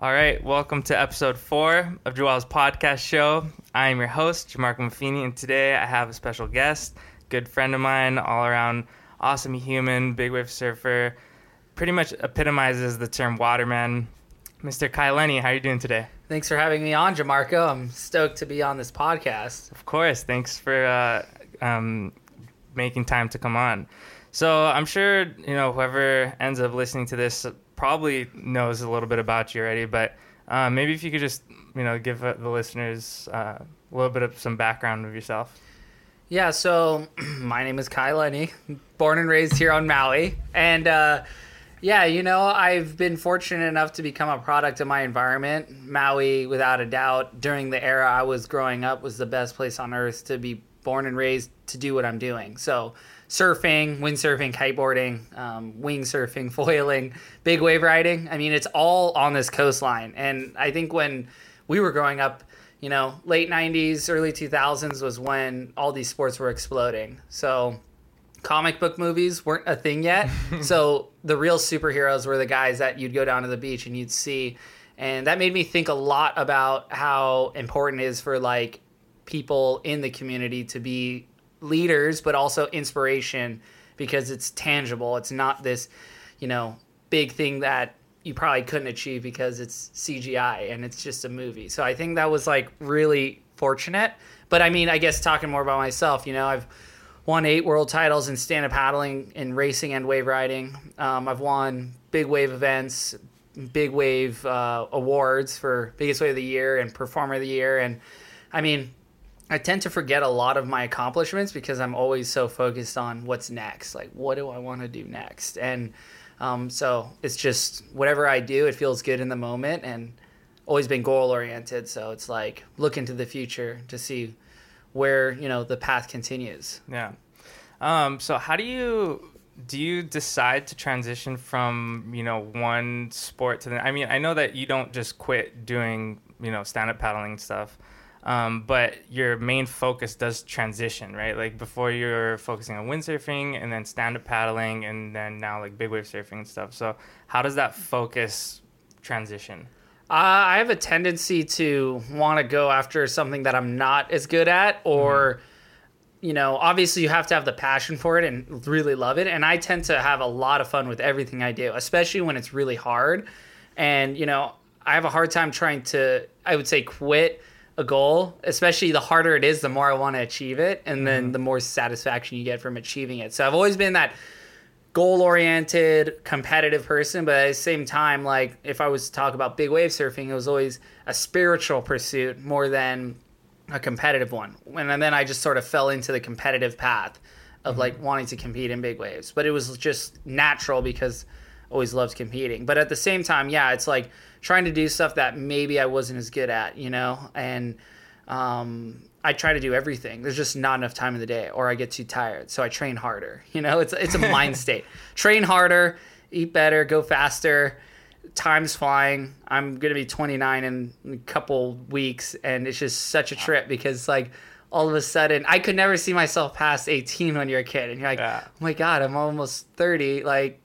All right, welcome to episode four of Joel's podcast show. I am your host, Jamarco Maffini, and today I have a special guest, good friend of mine, all around awesome human, big wave surfer, pretty much epitomizes the term waterman. Mr. Kai Lenny, how are you doing today? Thanks for having me on, Jamarco. I'm stoked to be on this podcast. Of course, thanks for uh, um, making time to come on. So I'm sure you know whoever ends up listening to this probably knows a little bit about you already, but uh, maybe if you could just you know give uh, the listeners uh, a little bit of some background of yourself. Yeah, so my name is Kai Lenny, born and raised here on Maui, and uh, yeah, you know I've been fortunate enough to become a product of my environment. Maui, without a doubt, during the era I was growing up, was the best place on earth to be born and raised to do what I'm doing. So surfing, windsurfing, kiteboarding, um, wing surfing, foiling, big wave riding. I mean, it's all on this coastline. And I think when we were growing up, you know, late 90s, early 2000s was when all these sports were exploding. So comic book movies weren't a thing yet. so the real superheroes were the guys that you'd go down to the beach and you'd see. And that made me think a lot about how important it is for like people in the community to be leaders, but also inspiration because it's tangible. It's not this, you know, big thing that you probably couldn't achieve because it's CGI and it's just a movie. So I think that was like really fortunate. But I mean, I guess talking more about myself, you know, I've won eight world titles in stand up paddling, in racing, and wave riding. Um, I've won big wave events, big wave uh, awards for biggest wave of the year and performer of the year. And I mean, I tend to forget a lot of my accomplishments because I'm always so focused on what's next. Like, what do I want to do next? And um, so it's just whatever I do, it feels good in the moment and always been goal oriented. So it's like look into the future to see where, you know, the path continues. Yeah. Um, so how do you do you decide to transition from you know one sport to the i mean i know that you don't just quit doing you know stand-up paddling stuff um, but your main focus does transition, right? Like before you're focusing on windsurfing and then stand up paddling and then now like big wave surfing and stuff. So how does that focus transition? Uh, I have a tendency to want to go after something that I'm not as good at, or, mm-hmm. you know, obviously you have to have the passion for it and really love it. And I tend to have a lot of fun with everything I do, especially when it's really hard. And, you know, I have a hard time trying to, I would say, quit a goal, especially the harder it is, the more I want to achieve it, and then mm-hmm. the more satisfaction you get from achieving it. So I've always been that goal oriented, competitive person, but at the same time, like if I was to talk about big wave surfing, it was always a spiritual pursuit more than a competitive one. And then I just sort of fell into the competitive path of mm-hmm. like wanting to compete in big waves, but it was just natural because I always loved competing. But at the same time, yeah, it's like trying to do stuff that maybe I wasn't as good at, you know, and um, I try to do everything. There's just not enough time in the day, or I get too tired, so I train harder. You know, it's it's a mind state. Train harder, eat better, go faster. Time's flying. I'm gonna be 29 in a couple weeks, and it's just such a trip because like all of a sudden I could never see myself past 18 when you're a kid, and you're like, yeah. oh my god, I'm almost 30. Like,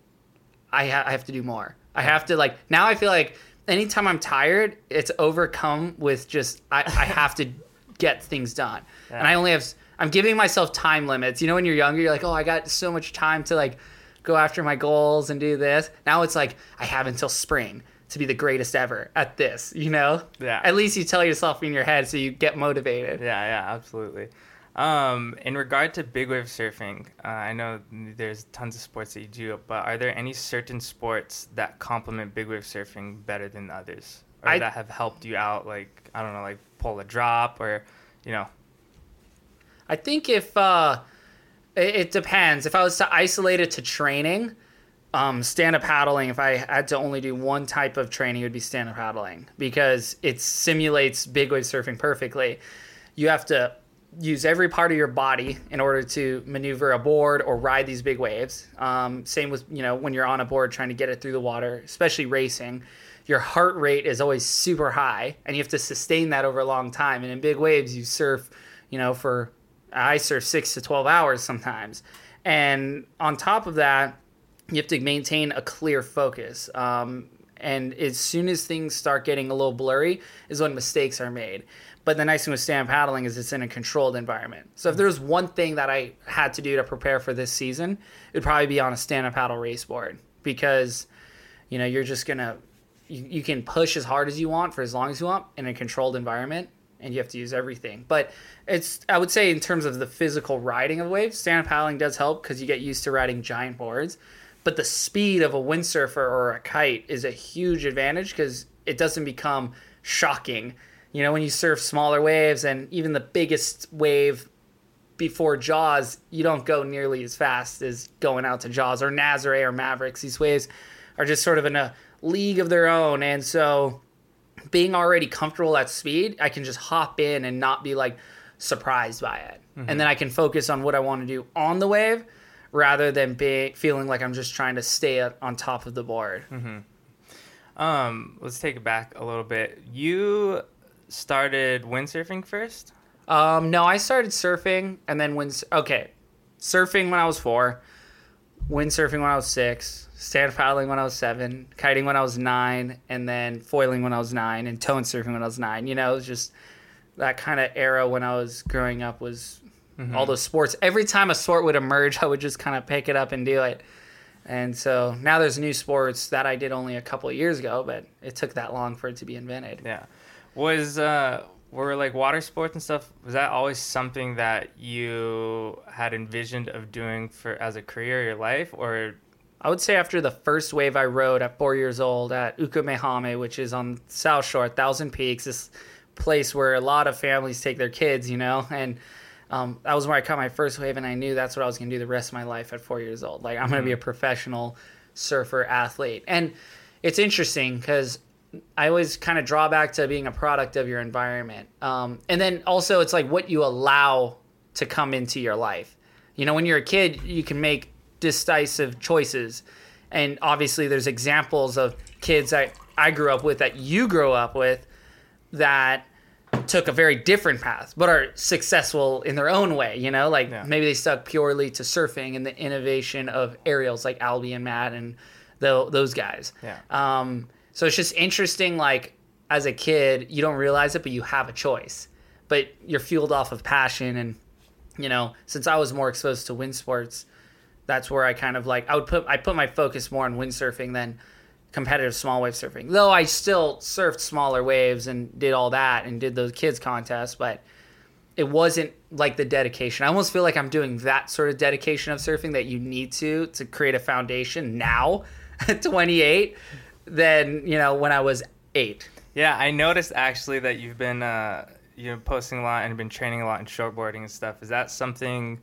I, ha- I have to do more. I have to like now. I feel like anytime I'm tired, it's overcome with just I, I have to get things done, yeah. and I only have I'm giving myself time limits. You know, when you're younger, you're like, oh, I got so much time to like go after my goals and do this. Now it's like I have until spring to be the greatest ever at this. You know? Yeah. At least you tell yourself in your head so you get motivated. Yeah, yeah, absolutely. Um, in regard to big wave surfing, uh, I know there's tons of sports that you do, but are there any certain sports that complement big wave surfing better than others, or I, that have helped you out? Like I don't know, like pull a drop, or you know. I think if uh, it, it depends. If I was to isolate it to training, um, stand up paddling, if I had to only do one type of training, it would be stand up paddling because it simulates big wave surfing perfectly. You have to use every part of your body in order to maneuver a board or ride these big waves. Um, same with you know when you're on a board trying to get it through the water, especially racing. Your heart rate is always super high, and you have to sustain that over a long time. And in big waves, you surf, you know, for I surf six to twelve hours sometimes. And on top of that, you have to maintain a clear focus. Um, And as soon as things start getting a little blurry, is when mistakes are made. But the nice thing with stand paddling is it's in a controlled environment. So if mm. there's one thing that I had to do to prepare for this season, it'd probably be on a stand up paddle race board because, you know, you're just gonna you, you can push as hard as you want for as long as you want in a controlled environment and you have to use everything. But it's I would say in terms of the physical riding of waves, stand up paddling does help because you get used to riding giant boards. But the speed of a windsurfer or a kite is a huge advantage because it doesn't become shocking you know, when you surf smaller waves and even the biggest wave before Jaws, you don't go nearly as fast as going out to Jaws or Nazare or Mavericks. These waves are just sort of in a league of their own. And so being already comfortable at speed, I can just hop in and not be like surprised by it. Mm-hmm. And then I can focus on what I want to do on the wave rather than being feeling like I'm just trying to stay on top of the board. Mm-hmm. Um, let's take it back a little bit. You started windsurfing first? Um, no, I started surfing and then winds. Okay, surfing when I was four, windsurfing when I was six, stand paddling when I was seven, kiting when I was nine, and then foiling when I was nine, and tow surfing when I was nine. You know, it was just that kind of era when I was growing up was mm-hmm. all those sports. Every time a sport would emerge, I would just kind of pick it up and do it. And so now there's new sports that I did only a couple of years ago, but it took that long for it to be invented. Yeah was uh were like water sports and stuff was that always something that you had envisioned of doing for as a career your life or I would say after the first wave I rode at four years old at Ukumehame, which is on South Shore, Thousand Peaks, this place where a lot of families take their kids, you know, and um, that was where I caught my first wave, and I knew that's what I was going to do the rest of my life at four years old. Like I'm going to be a mm-hmm. professional surfer athlete, and it's interesting because I always kind of draw back to being a product of your environment. Um, and then also, it's like what you allow to come into your life. You know, when you're a kid, you can make decisive choices. And obviously, there's examples of kids that I grew up with that you grew up with that took a very different path, but are successful in their own way. You know, like yeah. maybe they stuck purely to surfing and the innovation of aerials like Albee and Matt and the, those guys. Yeah. Um, so it's just interesting, like as a kid, you don't realize it, but you have a choice. But you're fueled off of passion, and you know, since I was more exposed to wind sports, that's where I kind of like I would put I put my focus more on windsurfing than competitive small wave surfing. Though I still surfed smaller waves and did all that and did those kids contests, but it wasn't like the dedication. I almost feel like I'm doing that sort of dedication of surfing that you need to to create a foundation now at 28 than you know when I was eight. Yeah, I noticed actually that you've been uh, you know posting a lot and been training a lot in shortboarding and stuff. Is that something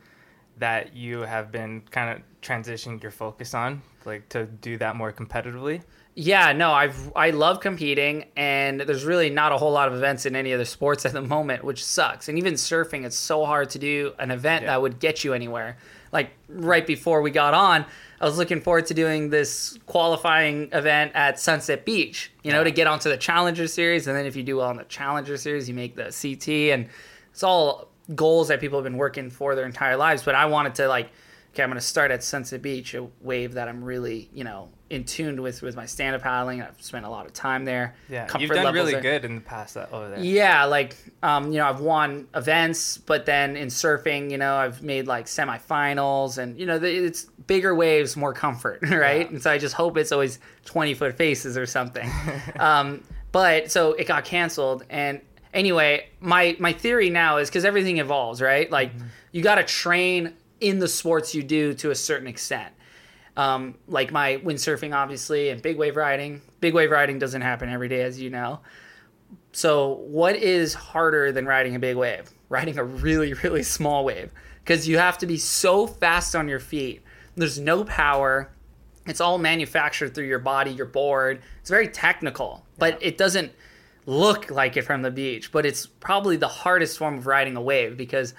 that you have been kind of transitioning your focus on, like to do that more competitively? Yeah, no, I've I love competing, and there's really not a whole lot of events in any other sports at the moment, which sucks. And even surfing, it's so hard to do an event yeah. that would get you anywhere. Like right before we got on, I was looking forward to doing this qualifying event at Sunset Beach, you know, yeah. to get onto the Challenger Series. And then if you do well in the Challenger Series, you make the CT. And it's all goals that people have been working for their entire lives. But I wanted to, like, okay, I'm going to start at Sunset Beach, a wave that I'm really, you know, in tune with with my stand up paddling. I've spent a lot of time there. Yeah, Comfort you've done really good in the past that over there. Yeah, like um, you know, I've won events, but then in surfing, you know, I've made like semifinals, and you know, it's bigger waves, more comfort, right? Yeah. And so I just hope it's always twenty foot faces or something. um, but so it got canceled, and anyway, my my theory now is because everything evolves, right? Like mm-hmm. you got to train in the sports you do to a certain extent. Um, like my windsurfing, obviously, and big wave riding. Big wave riding doesn't happen every day, as you know. So, what is harder than riding a big wave? Riding a really, really small wave. Because you have to be so fast on your feet. There's no power. It's all manufactured through your body, your board. It's very technical, but yeah. it doesn't look like it from the beach. But it's probably the hardest form of riding a wave because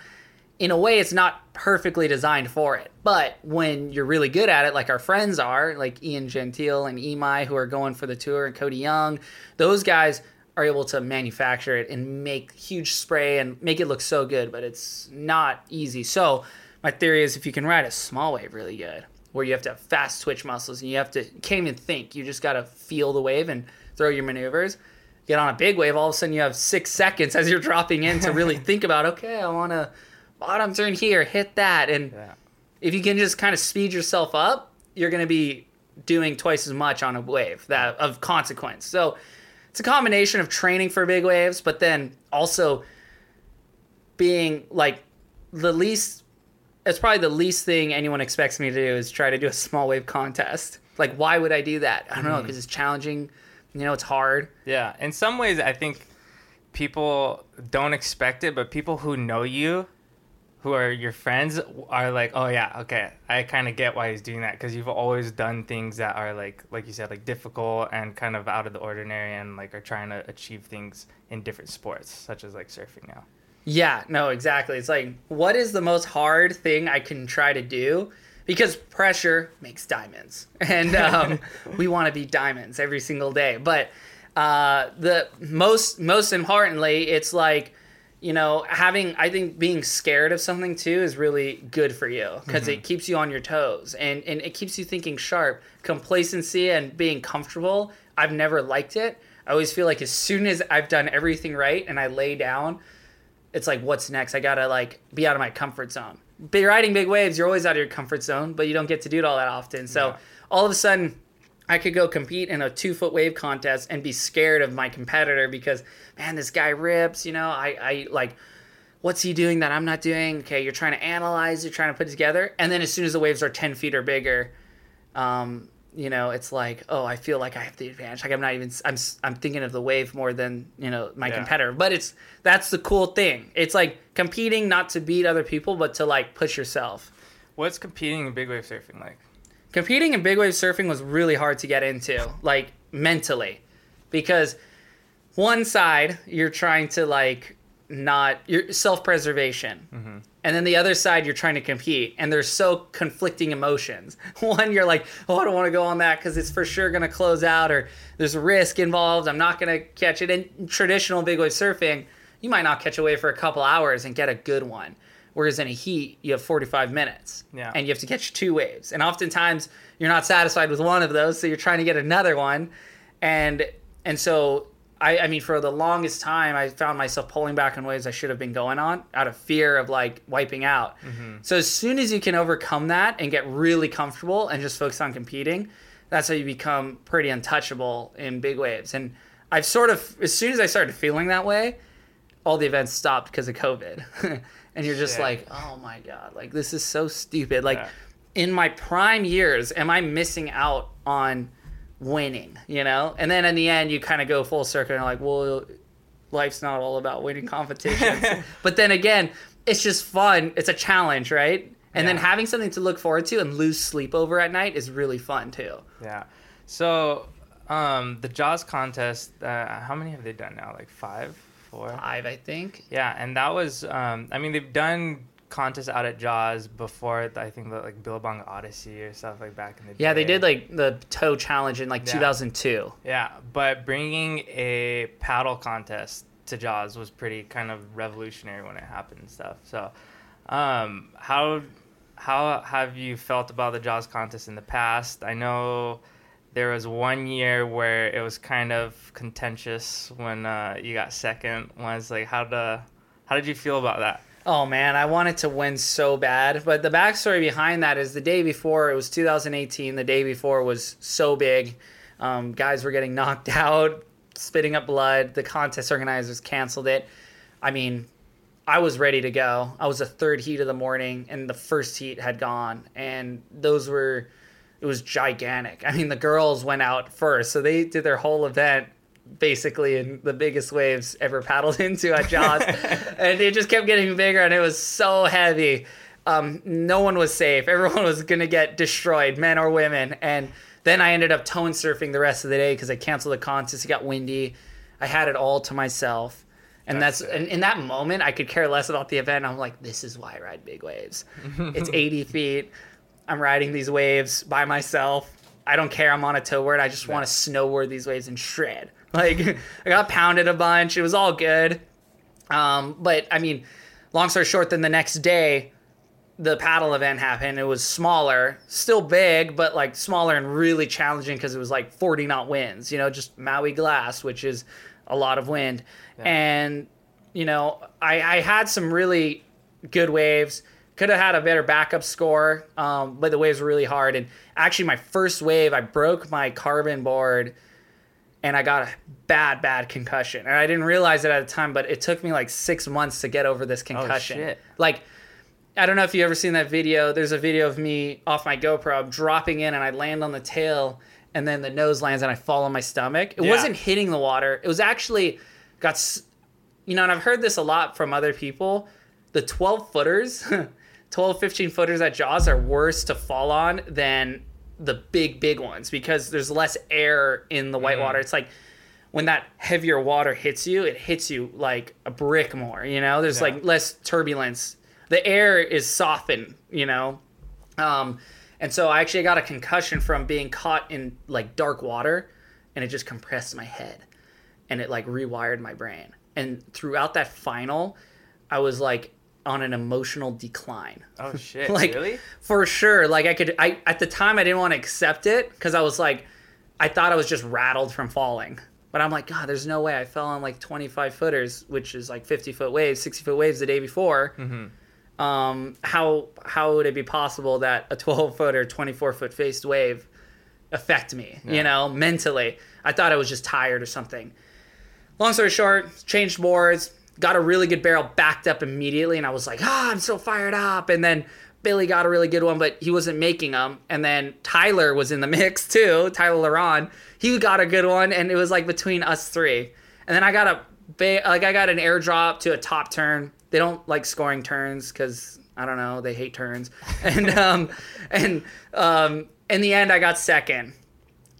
in a way it's not perfectly designed for it but when you're really good at it like our friends are like ian gentil and emi who are going for the tour and cody young those guys are able to manufacture it and make huge spray and make it look so good but it's not easy so my theory is if you can ride a small wave really good where you have to have fast twitch muscles and you have to you can't even think. You just got to feel the wave and throw your maneuvers. Get on a big wave, all of a sudden you have six seconds as you're dropping in to really think about. Okay, I want to bottom turn here, hit that, and Yeah. if you can just kind of speed yourself up, you're going to be doing twice as much on a wave that of consequence. So it's a combination of training for big waves, but then also being like the least. It's probably the least thing anyone expects me to do is try to do a small wave contest. Like, why would I do that? I don't know mm-hmm. because it's challenging. You know, it's hard. Yeah, in some ways, I think people don't expect it, but people who know you, who are your friends, are like, "Oh yeah, okay, I kind of get why he's doing that because you've always done things that are like, like you said, like difficult and kind of out of the ordinary, and like are trying to achieve things in different sports, such as like surfing now." Yeah, no, exactly. It's like, what is the most hard thing I can try to do? Because pressure makes diamonds, and um, we want to be diamonds every single day. But uh, the most, most importantly, it's like, you know, having. I think being scared of something too is really good for you because it mm-hmm. keeps you on your toes and and it keeps you thinking sharp. Complacency and being comfortable. I've never liked it. I always feel like as soon as I've done everything right and I lay down it's like what's next i gotta like be out of my comfort zone be riding big waves you're always out of your comfort zone but you don't get to do it all that often so Yeah. all of a sudden i could go compete in a two foot wave contest and be scared of my competitor because man this guy rips you know i i like what's he doing that i'm not doing okay you're trying to analyze you're trying to put it together and then as soon as the waves are 10 feet or bigger um, you know, it's like, oh, I feel like I have the advantage. Like I'm not even, I'm, I'm thinking of the wave more than you know my Yeah. competitor. But it's that's the cool thing. It's like competing not to beat other people, but to like push yourself. What's competing in big wave surfing like? Competing in big wave surfing was really hard to get into, like mentally, because one side you're trying to like not your self preservation. Mm-hmm. And then the other side, you're trying to compete, and there's so conflicting emotions. One, you're like, oh, I don't want to go on that because it's for sure going to close out, or there's risk involved. I'm not going to catch it. In traditional big wave surfing, you might not catch a wave for a couple hours and get a good one. Whereas in a heat, you have 45 minutes, Yeah. and you have to catch two waves. And oftentimes, you're not satisfied with one of those, so you're trying to get another one. And and so I, I mean, for the longest time, I found myself pulling back on waves I should have been going on out of fear of like wiping out. Mm-hmm. So as soon as you can overcome that and get really comfortable and just focus on competing, that's how you become pretty untouchable in big waves. And I've sort of, as soon as I started feeling that way, all the events stopped because of COVID. and you're just Shit. like, oh my God, like this is so stupid. Like Yeah. in my prime years, am I missing out on winning, you know? And then in the end, you kind of go full circle and you're like, well, life's not all about winning competitions. but then again, it's just fun. It's a challenge, right? And then having something to look forward to and lose sleep over at night is really fun too. Yeah. So, um, the Jaws contest, uh, how many have they done now? Like five, four? Five, I think. Yeah, and that was, um, I mean, they've done contests out at Jaws before. I think the like Billabong Odyssey or stuff like back in the day. Yeah, they did like the toe challenge in like Yeah. 2002. Yeah, but bringing a paddle contest to Jaws was pretty kind of revolutionary when it happened and stuff. So, um, how how have you felt about the Jaws contest in the past? I know there was one year where it was kind of contentious when uh, you got second. Was like how to how did you feel about that? Oh man, I wanted to win so bad. But the backstory behind that is the day before, it was 2018, the day before was so big. Um, guys were getting knocked out, spitting up blood. The contest organizers canceled it. I mean, I was ready to go. I was the third heat of the morning, and the first heat had gone. And those were, it was gigantic. I mean, the girls went out first, so they did their whole event basically in the biggest waves ever paddled into at Jaws. and it just kept getting bigger, and it was so heavy. Um, no one was safe. Everyone was going to get destroyed, men or women. And then I ended up tow surfing the rest of the day because I canceled the contest. It got windy. I had it all to myself. And that's, That's and in that moment, I could care less about the event. I'm like, this is why I ride big waves. it's 80 feet. I'm riding these waves by myself. I don't care. I'm on a towboard. I just want to snowboard these waves and shred. Like I got pounded a bunch. It was all good. Um, but I mean, long story short, then the next day, the paddle event happened. It was smaller, still big, but like smaller and really challenging because it was like 40 knot winds, you know, just Maui glass, which is a lot of wind. And, you know, I, I had some really good waves. Could have had a better backup score, um, but the waves were really hard. And actually, my first wave, I broke my carbon board and I got a bad, bad concussion. And I didn't realize it at the time, but it took me like six months to get over this concussion. Oh, shit. Like, I don't know if you ever seen that video. There's a video of me off my GoPro I'm dropping in and I land on the tail and then the nose lands and I fall on my stomach. It Yeah. wasn't hitting the water. It was actually got, s- you know, and I've heard this a lot from other people. The 12 footers, 12, 15 footers at Jaws are worse to fall on than the big, big ones because there's less air in the white water. It's like when that heavier water hits you, it hits you like a brick more, you know? There's Yeah. like less turbulence. The air is softened, you know? Um, and so I actually got a concussion from being caught in like dark water and it just compressed my head and it like rewired my brain. And throughout that final, I was like on an emotional decline. Oh shit! like really? for sure. Like I could I at the time I didn't want to accept it because I was like I thought I was just rattled from falling. But I'm like, God, there's no way I fell on like 25 footers, which is like 50 foot waves, 60 foot waves the day before. Um, how how would it be possible that a 12 foot or 24 foot faced wave affect me? You know, mentally, I thought I was just tired or something. Long story short, changed boards, got a really good barrel, backed up immediately, and I was like, ah, I'm so fired up. And then Billy got a really good one, but he wasn't making them. And then Tyler was in the mix too, Tyler Larronde. He got a good one, and it was like between us three. And then I got a like I got an airdrop to a top turn. They don't like scoring turns because I don't know, they hate turns. And um and um in the end I got second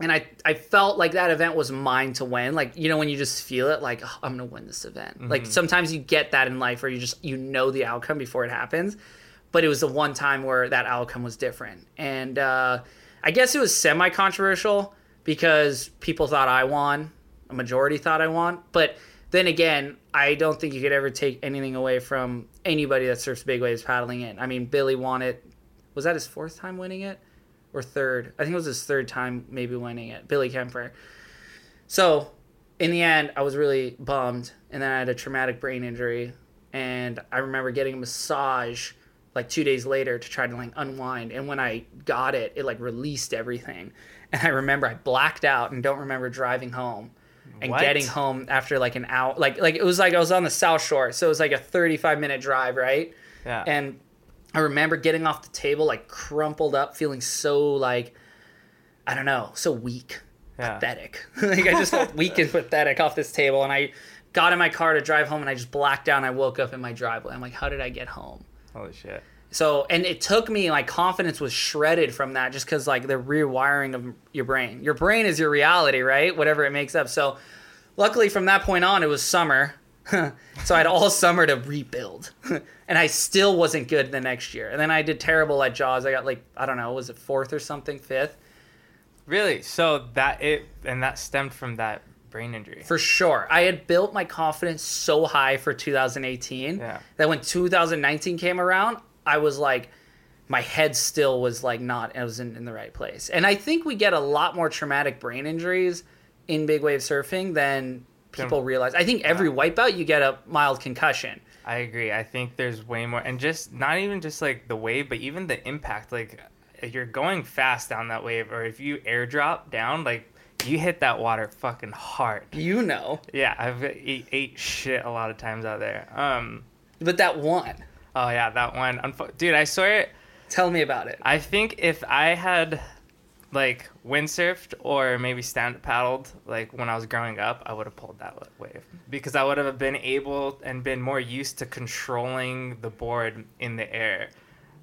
and I, I felt like that event was mine to win. Like you know when you just feel it like oh, i'm gonna win this event. Like sometimes you get that in life where you just you know the outcome before it happens but it was the one time where that outcome was different. And uh, i guess it was semi controversial because people thought i won a majority thought i won but then again i don't think you could ever take anything away from anybody that surfs big waves paddling in. I mean billy won it. Was that his fourth time winning it or third. I think it was his third time maybe winning it. Billy Kemper. So in the end, I was really bummed, and then I had a traumatic brain injury, and I remember getting a massage like two days later to try to like unwind. And when I got it, it like released everything. And I remember I blacked out and don't remember driving home. And What? getting home after like an hour, like like it was like I was on the South Shore, so it was like a thirty-five minute drive, right? Yeah. And I remember getting off the table like crumpled up, feeling so like I don't know, so weak, yeah. pathetic. like I just felt weak and pathetic off this table, and I got in my car to drive home, and I just blacked out. and I woke up in my driveway. I'm like, how did I get home? Holy shit. So, and it took me, my confidence was shredded from that just because, like, the rewiring of your brain. Your brain is your reality, right? Whatever it makes up. So, luckily, from that point on, it was summer. so, I had all summer to rebuild. and I still wasn't good the next year. And then I did terrible at Jaws. I got, like, I don't know, was it fourth or something, fifth? Really? So that it and that stemmed from that brain injury. For sure. I had built my confidence so high for 2018 Yeah. that when 2019 came around, I was like, my head still was like not, it was in, in the right place. And I think we get a lot more traumatic brain injuries in big wave surfing than people realize. I think every wipeout, you get a mild concussion. I agree. I think there's way more, and just not even just like the wave, but even the impact. Like, if you're going fast down that wave, or if you airdrop down, like you hit that water fucking hard. You know. Yeah, I've ate, ate shit a lot of times out there. Um, But that one, oh yeah, that one, dude. I swear, tell me about it. I think if I had like windsurfed or maybe stand paddled like when I was growing up, I would have pulled that wave because I would have been able and been more used to controlling the board in the air.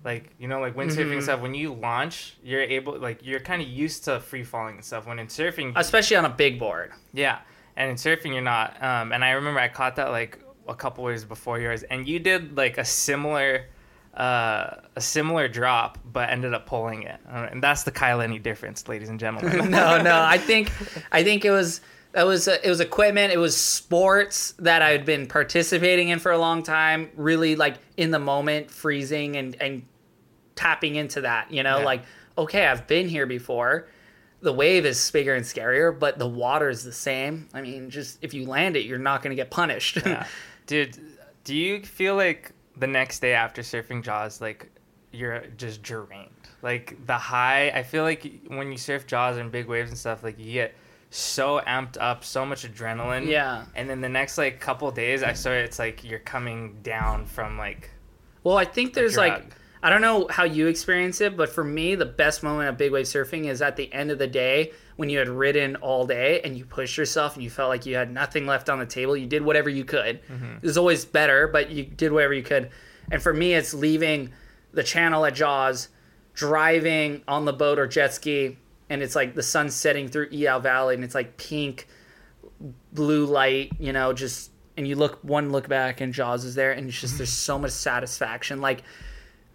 Like you know, like windsurfing Mhm. stuff. When you launch, you're able like you're kind of used to free falling and stuff. When in surfing, Especially on a big board. yeah, and in surfing you're not. Um, and I remember I caught that like a couple waves before yours, and you did like a similar, uh, a similar drop, but ended up pulling it. Uh, and that's the Kai Lenny difference, ladies and gentlemen. no, no. I think I think it was it was it was equipment. It was sports that I had been participating in for a long time. Really like in the moment, freezing and and tapping into that. You know, Yeah. like okay, I've been here before. The wave is bigger and scarier, but the water is the same. I mean, just if you land it, you're not going to get punished. Yeah. Dude, do you feel like the next day after surfing Jaws, like you're just drained? Like the high, I feel like when you surf Jaws and big waves and stuff, like you get so amped up, so much adrenaline. Yeah. And then the next like couple days, I swear it's like you're coming down from like Well, I think there's like. I don't know how you experience it, but for me, the best moment of big wave surfing is at the end of the day when you had ridden all day and you pushed yourself and you felt like you had nothing left on the table. You did whatever you could. Mm-hmm. It was always better, but you did whatever you could. And for me, it's leaving the channel at Jaws, driving on the boat or jet ski, and it's like the sun setting through Iao Valley, and it's like pink, blue light, you know, just and you look one look back and Jaws is there, and it's just mm-hmm. there's so much satisfaction, like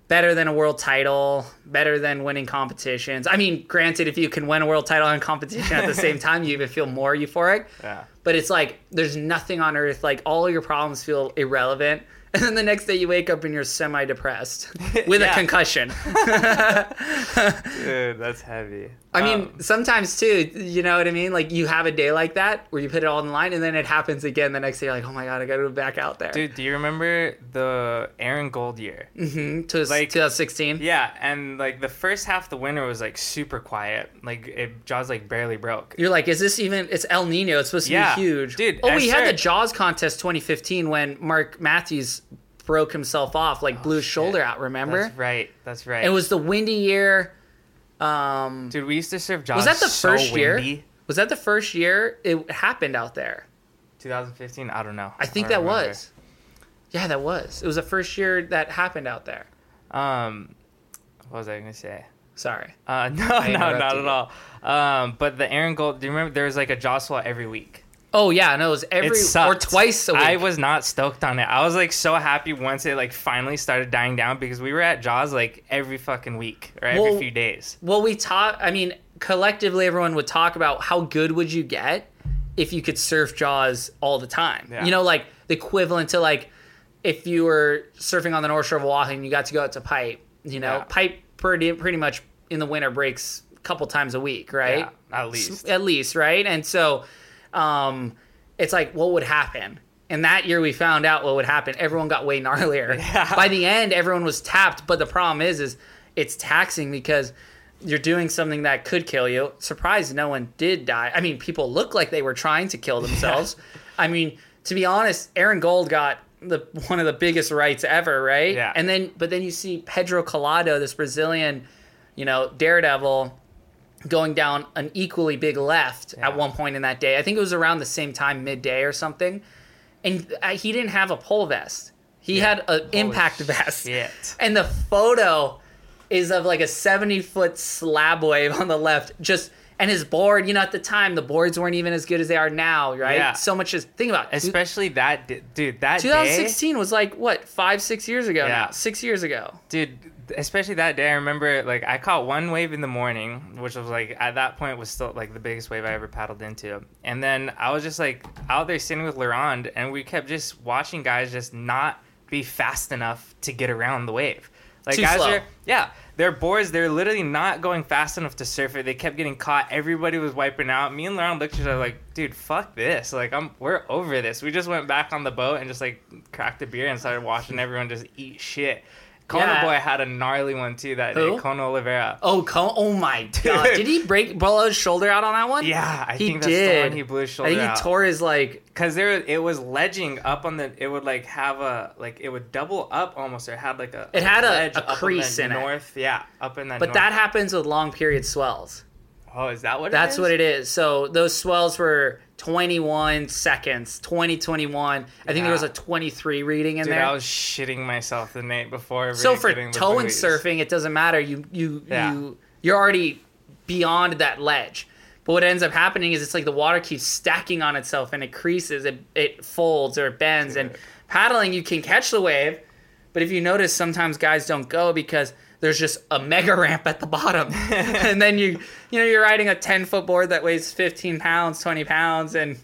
better than a world title, better than winning competitions. I mean, granted, if you can win a world title and competition at the same time, you even feel more euphoric. yeah. But it's like there's nothing on earth like all your problems feel irrelevant. And then the next day you wake up and you're semi depressed with a concussion. Dude, that's heavy. I mean, Um, sometimes too, you know what I mean? Like you have a day like that where you put it all in line and then it happens again the next day. You're like, oh my God, I got to go back out there. dude, do you remember the Aaron Gold year? hmm To like- 2016. Yeah, and like the first half of the winter was like super quiet. Like it, Jaws like barely broke. You're like, is this even? It's El Nino. It's supposed to Yeah, be huge, dude, Oh, I we had the Jaws contest 2015 when Mark Matthews broke himself off, like blew his shit. shoulder out. Remember? That's right. That's right. It was the windy year. Um, Dude, we used to serve Jaws. was that the so first year? windy. Was that the first year it happened out there? 2015. I don't know. I think don't that remember. was. Yeah, that was. It was the first year that happened out there. Um, what was I gonna say? Sorry. Uh, no, no, not at all. Um, but the Aaron Gold. Do you remember there was like a swell every week? Oh yeah, no, it was every it or twice a week. I was not stoked on it. I was like so happy once it like finally started dying down because we were at Jaws like every fucking week or every Well- few days. Well, we talk. I mean, collectively, everyone would talk about how good would you get if you could surf Jaws all the time. Yeah. You know, like the equivalent to like if you were surfing on the North Shore of Oahu and you got to go out to Pipe. You know, Yeah. Pipe pretty pretty much in the winter breaks a couple times a week, right? Yeah, at least. At least, right? And so, um, it's like what would happen. And that year we found out what would happen. Everyone got way gnarlier. Yeah. By the end, everyone was tapped. But the problem is, is it's taxing because you're doing something that could kill you. Surprised no one did die. I mean, people look like they were trying to kill themselves. I mean, to be honest, Aaron Gold got the one of the biggest rights ever, right? Yeah. And then, but then you see Pedro Calado, this Brazilian, you know, daredevil, going down an equally big left Yeah. at one point in that day. I think it was around the same time, midday or something. And uh, he didn't have a pull vest. He had an impact vest. shit. And the photo is of like a 70 foot slab wave on the left. Just and his board, you know, at the time the boards weren't even as good as they are now, right? Yeah. So much as think about it. Especially that dude. That day, 2016 was like what five, six years ago. Yeah. now. six years ago. dude especially that day i remember like i caught one wave in the morning which was like at that point was still like the biggest wave i ever paddled into. And then i was just like out there sitting with Laurent, and we kept just watching guys just not be fast enough to get around the wave. Like Too guys slow. are yeah. Their boards they're literally not going fast enough to surf it. They kept getting caught. Everybody was wiping out. Me and Laurent looked at each other like dude fuck this. Like i'm we're over this. We just went back on the boat and just like cracked a beer and started watching everyone just eat shit Kona Yeah. Boy had a gnarly one too that Who? day. Kona Oliveira. Oh, Co- oh my god! Did he break blow his shoulder out on that one? Yeah, I he think that's did. the one he blew his shoulder out. I think he out. tore his like. Cause there, it was ledging up on the. It would like have a like it would double up almost, or it had like a. It had a- ledge a crease in it. north. Yeah, up in that. But north. that happens with long period swells. Oh, is that what? It is? That's it what it is. So those swells were 21 seconds, 2021. I think there was a 23 reading in Dude, there. I was shitting myself the night before. so for the and surfing, it doesn't matter. You you Yeah. you you're already beyond that ledge. But what ends up happening is it's like the water keeps stacking on itself and it creases, it, it folds or it bends. And paddling, you can catch the wave, but if you notice, sometimes guys don't go because there's just a mega ramp at the bottom, and then you you know you're riding a 10 foot board that weighs 15 pounds, 20 pounds, and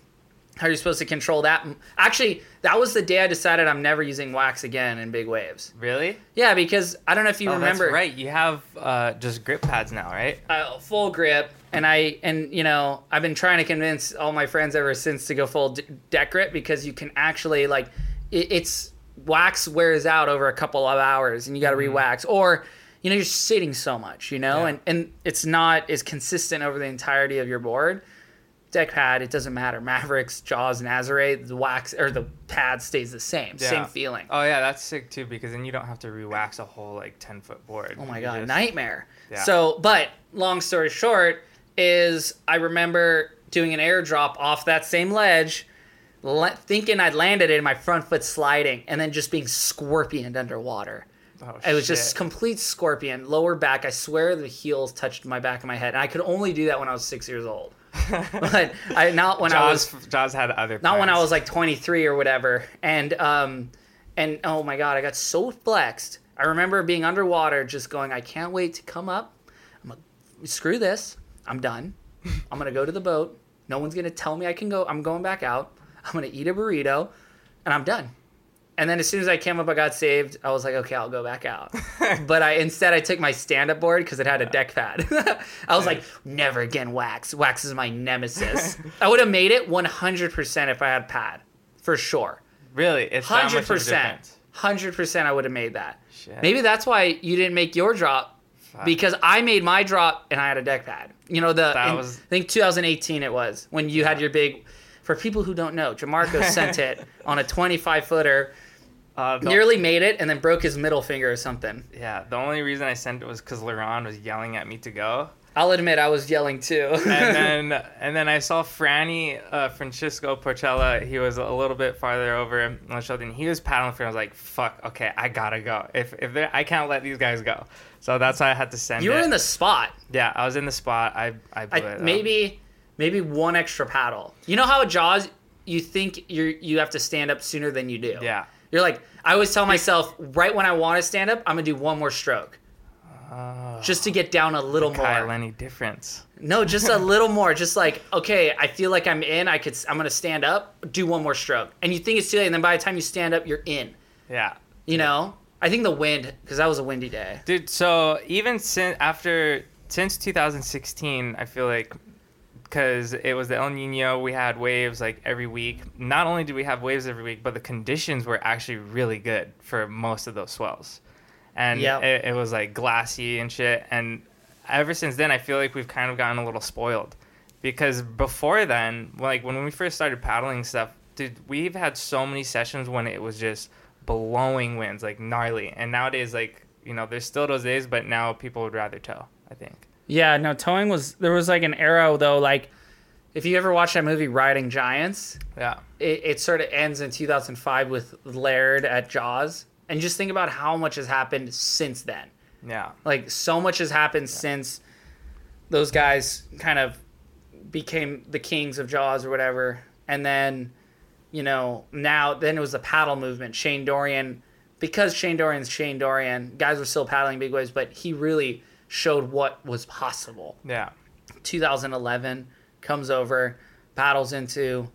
how are you're supposed to control that. Actually, that was the day I decided I'm never using wax again in big waves. Really? Yeah, because I don't know if you oh, remember. That's right. You have uh, just grip pads now, right? Uh, full grip, and I and you know I've been trying to convince all my friends ever since to go full d- deck grip because you can actually like it, it's wax wears out over a couple of hours and you got to Mm-hmm. re-wax or you know you're sitting so much you know Yeah. and and it's not as consistent over the entirety of your board deck pad it doesn't matter mavericks jaws nazare the wax or the pad stays the same same feeling Oh yeah, that's sick too because then you don't have to re-wax a whole like ten foot board. Oh my god, just- nightmare. Yeah. So, but long story short is I remember doing an airdrop off that same ledge, le- thinking I'd landed it, my front foot sliding, and then just being scorpioned underwater. Oh, It was just complete scorpion, lower back. I swear the heels touched my back of my head, and I could only do that when I was six years old. but I not when I was Jaws. Jaws had other. not when I was like 23 or whatever. And um, and oh my god, I got so flexed. I remember being underwater, just going, I can't wait to come up. I'm like, screw this. I'm done. I'm gonna go to the boat. No one's gonna tell me I can go. I'm going back out. I'm gonna eat a burrito, and I'm done. And then as soon as I came up, I got saved. I was like, okay, I'll go back out. but I instead I took my stand-up board because it had a deck pad. I was like, never again wax. Wax is my nemesis. I would have made it 100% if I had pad, for sure. Really, it's that much Hundred of a percent. difference. Hundred percent. I would have made that. Shit. Maybe that's why you didn't make your drop Fuck. because I made my drop and I had a deck pad. You know the That in- was- I think 2018 it was when you had your big. For people who don't know, Jamarco sent it on a 25 footer, Uh, nearly made it, and then broke his middle finger or something. Yeah, the only reason I sent it was because Laurent was yelling at me to go, I'll admit I was yelling too. and then and then I saw Franny uh, Francisco Porcella. He was a little bit farther over on the shoulder, and he was paddling for. me. I was like, "Fuck, okay, I gotta go. If if I can't let these guys go." So that's why I had to send you it. were in the spot. yeah, I was in the spot. I I blew I, it. up. maybe maybe one extra paddle. You know how at Jaws you think you you have to stand up sooner than you do. Yeah. You're like I always tell myself right when I want to stand up, I'm gonna do one more stroke Oh, just to get down a little Kyle more. Lenny difference. No, just a little more. Just like okay, I feel like I'm in. I could. I'm gonna stand up, do one more stroke, and you think it's too late, and then by the time you stand up, you're in. Yeah. You know. I think the wind because that was a windy day. Dude, so even since after since 2016, I feel like because it was the El Nino, we had waves like every week. Not only did we have waves every week, but the conditions were actually really good for most of those swells, and Yep. it, it was like glassy and shit. And ever since then, I feel like we've kind of gotten a little spoiled because before then, like when we first started paddling stuff, dude, we've had so many sessions when it was just blowing winds, like gnarly. And nowadays, like you know, there's still those days, but now people would rather tow. I think. Yeah, no, towing was there was like an arrow though. Like if you ever watch that movie Riding Giants, Yeah. it, it sort of ends in 2005 with Laird at Jaws, and just think about how much has happened since then. Yeah. Like so much has happened since those guys kind of became the kings of Jaws or whatever, and then you know now then it was the paddle movement. Shane Dorian, because Shane Dorian's Shane Dorian, guys were still paddling big waves, but he really showed what was possible. Yeah. 2011 comes over, paddles into,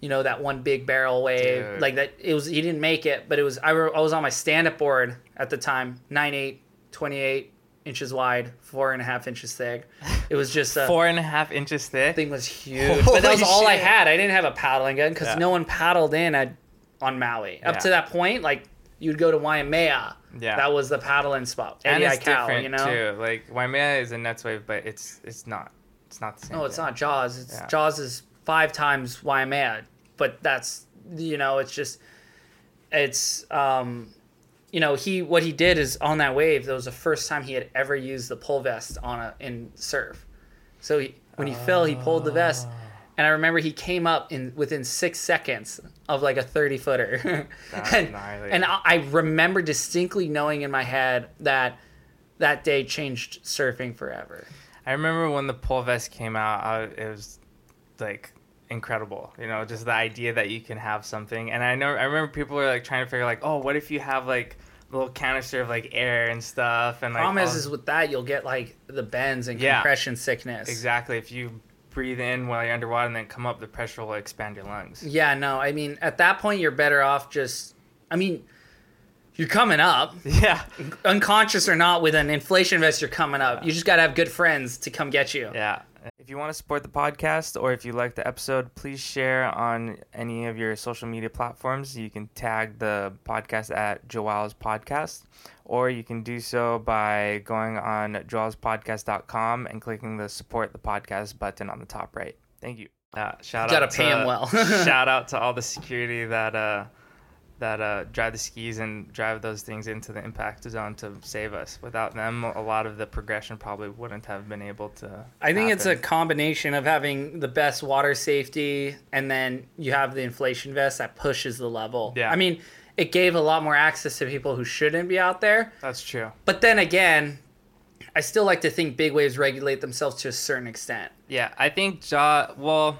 you know, that one big barrel wave. Dude. Like that, it was, he didn't make it, but it was, I, re- I was on my stand up board at the time, 9'8, 28 inches wide, four and a half inches thick. It was just a, Four and a half inches thick. thing was huge. But that was Holy all I had. I didn't have a paddling gun because Yeah. no one paddled in at, on Maui. Up Yeah. to that point, like, you'd go to Waimea. Yeah. That was the paddling spot. and Eddie it's Aikau, different you know? too. Like Waimea is a nets wave, but it's it's not. It's not the same. No, it's thing. not Jaws. It's Yeah. Jaws is five times Waimea, but that's you know, it's just it's um you know, he what he did is on that wave, that was the first time he had ever used the pull vest on a in surf. So he, when he fell, he pulled the vest. And I remember he came up in within six seconds of like a thirty footer, and, and I, I remember distinctly knowing in my head that that day changed surfing forever. I remember when the pull vest came out, I, it was like incredible. You know, just the idea that you can have something. And I know I remember people were like trying to figure like, oh, what if you have like a little canister of like air and stuff and like Problem is, all- is with that you'll get like the bends and Yeah. compression sickness. exactly if you breathe in while you're underwater and then come up, the pressure will expand your lungs. Yeah, no, I mean, at that point, you're better off just. I mean, you're coming up, Yeah. unconscious or not, with an inflation vest, you're coming up. You just got to have good friends to come get you. Yeah. If you want to support the podcast or if you like the episode, please share on any of your social media platforms. You can tag the podcast at Joel's Podcast, or you can do so by going on joelspodcast.com and clicking the support the podcast button on the top right. Thank you. Uh, shout You out gotta pay to, 'em well. shout out to all the security that uh, that uh, drive the skis and drive those things into the impact zone to save us. Without them, a lot of the progression probably wouldn't have been able to. I think it's a combination of having the best water safety and then you have the inflation vest that pushes the level. Yeah. I mean, it gave a lot more access to people who shouldn't be out there. That's true. But then again, I still like to think big waves regulate themselves to a certain extent. Yeah, I think Jaw. Well,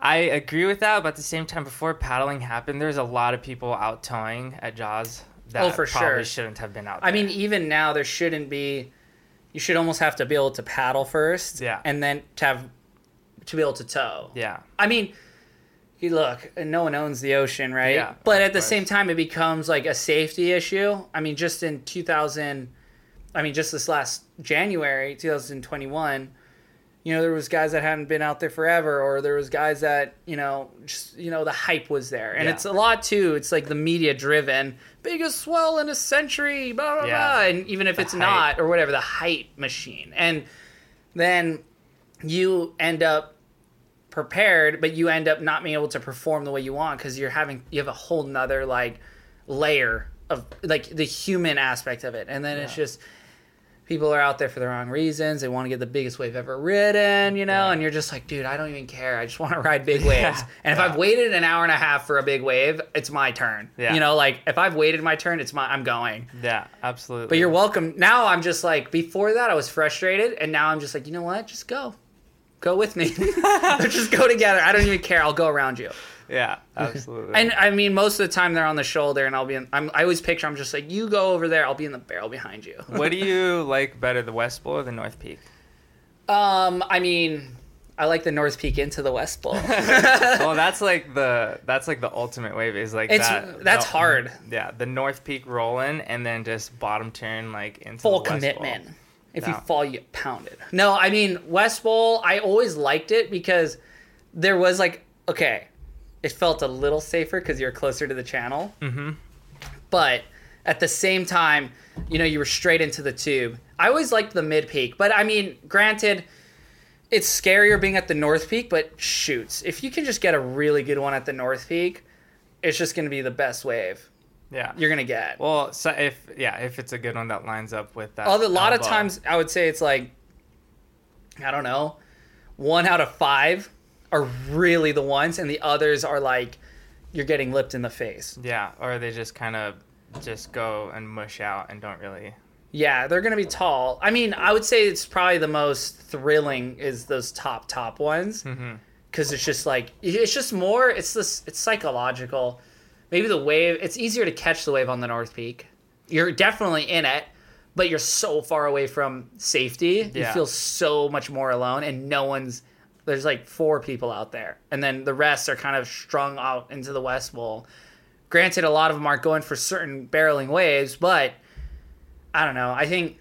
I agree with that, but at the same time, before paddling happened, there's a lot of people out towing at Jaws that Oh, for probably sure. shouldn't have been out. There. I mean, even now there shouldn't be. You should almost have to be able to paddle first, Yeah. and then to have to be able to tow. yeah, I mean, you look, no one owns the ocean, right? Yeah, but at the same time, it becomes like a safety issue. I mean, just in 2000, I mean, just this last January, 2021, you know, there was guys that hadn't been out there forever, or there was guys that, you know, just, you know, the hype was there. And Yeah. it's a lot too. It's like the media driven, biggest swell in a century, blah, blah, Yeah. blah. And even if The it's hype. not, or whatever, the hype machine. And then you end up prepared, but you end up not being able to perform the way you want because you're having you have a whole nother like layer of like the human aspect of it, and then it's just people are out there for the wrong reasons. They want to get the biggest wave ever ridden, you know, Yeah. and you're just like, dude, I don't even care. I just want to ride big waves. Yeah. And if Yeah. I've waited an hour and a half for a big wave, it's my turn. Yeah. You know, like if I've waited my turn, it's my I'm going. yeah, absolutely. But you're welcome. Now I'm just like, before that I was frustrated, and now I'm just like, you know what? Just go. Go with me. Just go together. I don't even care. I'll go around you. Yeah, absolutely. And I mean, most of the time they're on the shoulder, and I'll be in. I'm, I always picture I'm just like, you go over there. I'll be in the barrel behind you. what do you like better, the West Bowl or the North Peak? Um, I mean, I like the North Peak into the West Bowl. well, that's like the that's like the ultimate wave is like It's- that. that's the- hard. Yeah, the North Peak rolling and then just bottom turn like into Full the West Bowl. If Yeah. you fall, you get pounded. No, I mean West Bowl. I always liked it because there was like, okay, it felt a little safer because you're closer to the channel. Mm-hmm. but at the same time, you know, you were straight into the tube. I always liked the mid peak, but I mean, granted, it's scarier being at the north peak, but shoots, if you can just get a really good one at the north peak, it's just going to be the best wave Yeah. you're going to get. Well, so if yeah, if it's a good one that lines up with that. Although a lot of times, I would say it's like, I don't know, one out of five are really the ones, and the others are like, you're getting lipped in the face. Yeah, or they just kind of just go and mush out and don't really. Yeah, they're gonna be tall. I mean, I would say it's probably the most thrilling is those top top ones Mm-hmm. because it's just like it's just more. It's this. It's psychological. Maybe the wave. It's easier to catch the wave on the North Peak. You're definitely in it, but you're so far away from safety. You feel so much more alone, and no one's. There's like four people out there, and then the rest are kind of strung out into the West Bowl. Granted, a lot of them aren't going for certain barreling waves, but I don't know. I think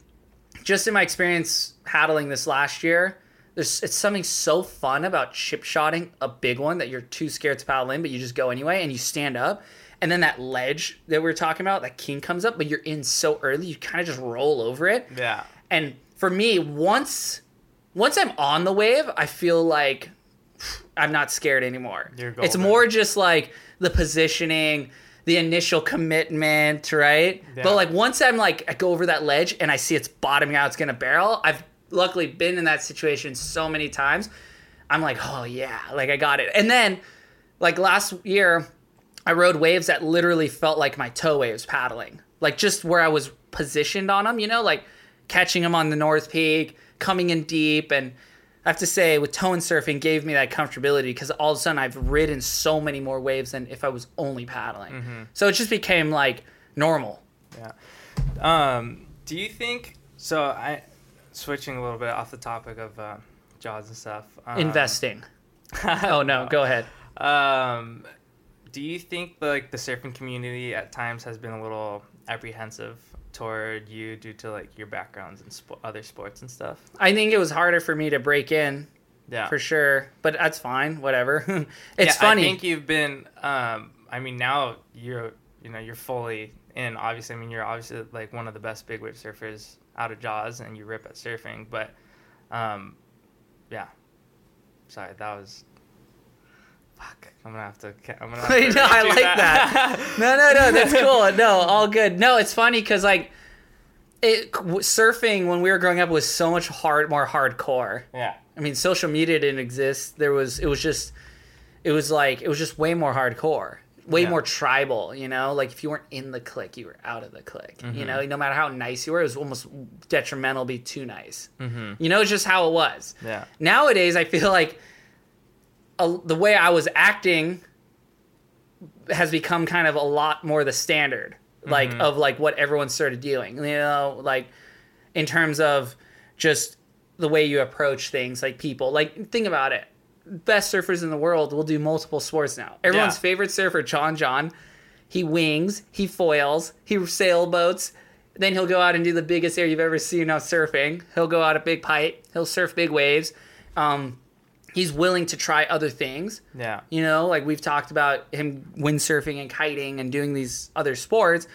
just in my experience paddling this last year, there's it's something so fun about chip shotting a big one that you're too scared to paddle in, but you just go anyway and you stand up. And then that ledge that we were talking about, that king comes up, but you're in so early, you kind of just roll over it. Yeah. And for me, once once I'm on the wave, I feel like I'm not scared anymore. You're It's more just like the positioning, the initial commitment, right? Yeah. But like once I'm like I go over that ledge and I see it's bottoming out, it's gonna barrel. I've luckily been in that situation so many times. I'm like, oh yeah, like I got it. And then like last year, I rode waves that literally felt like my tow waves paddling, like just where I was positioned on them, you know, like catching them on the North Peak, coming in deep. And I have to say, with tow surfing, gave me that comfortability because all of a sudden I've ridden so many more waves than if I was only paddling. So it just became like normal. Yeah. Um, do you think so? I switching a little bit off the topic of uh, jaws and stuff. Um, Investing. oh no, go ahead. Um, do you think like the surfing community at times has been a little apprehensive toward you due to like your backgrounds and sp- other sports and stuff? I think it was harder for me to break in Yeah, for sure, but that's fine. Whatever. it's Yeah, funny. I think you've been. Um, I mean, now you're you know you're fully in. Obviously, I mean you're obviously like one of the best big wave surfers out of Jaws, and you rip at surfing. But, um, yeah. Sorry, that was. Fuck, I'm gonna have to. I'm gonna. Have to No, I like that. no, no, no. That's cool. No, all good. No, it's funny because like, it surfing when we were growing up was so much hard, more hardcore. yeah. I mean, social media didn't exist. There was, it was just, it was like, it was just way more hardcore, way Yeah. more tribal. You know, like if you weren't in the clique, you were out of the clique. You Mm-hmm. know, no matter how nice you were, it was almost detrimental to be too nice. Mm-hmm. You know, it's just how it was. Yeah. Nowadays, I feel like a, the way I was acting has become kind of a lot more the standard, like Mm-hmm. of like what everyone started doing. You know, like in terms of just the way you approach things, like people. Like think about it. Best surfers in the world will do multiple sports now. Everyone's Yeah. favorite surfer, John John, he wings, he foils, he sailboats. Then he'll go out and do the biggest air you've ever seen on surfing. He'll go out a big pipe. He'll surf big waves. Um, he's willing to try other things. Yeah. You know, like we've talked about him windsurfing and kiting and doing these other sports.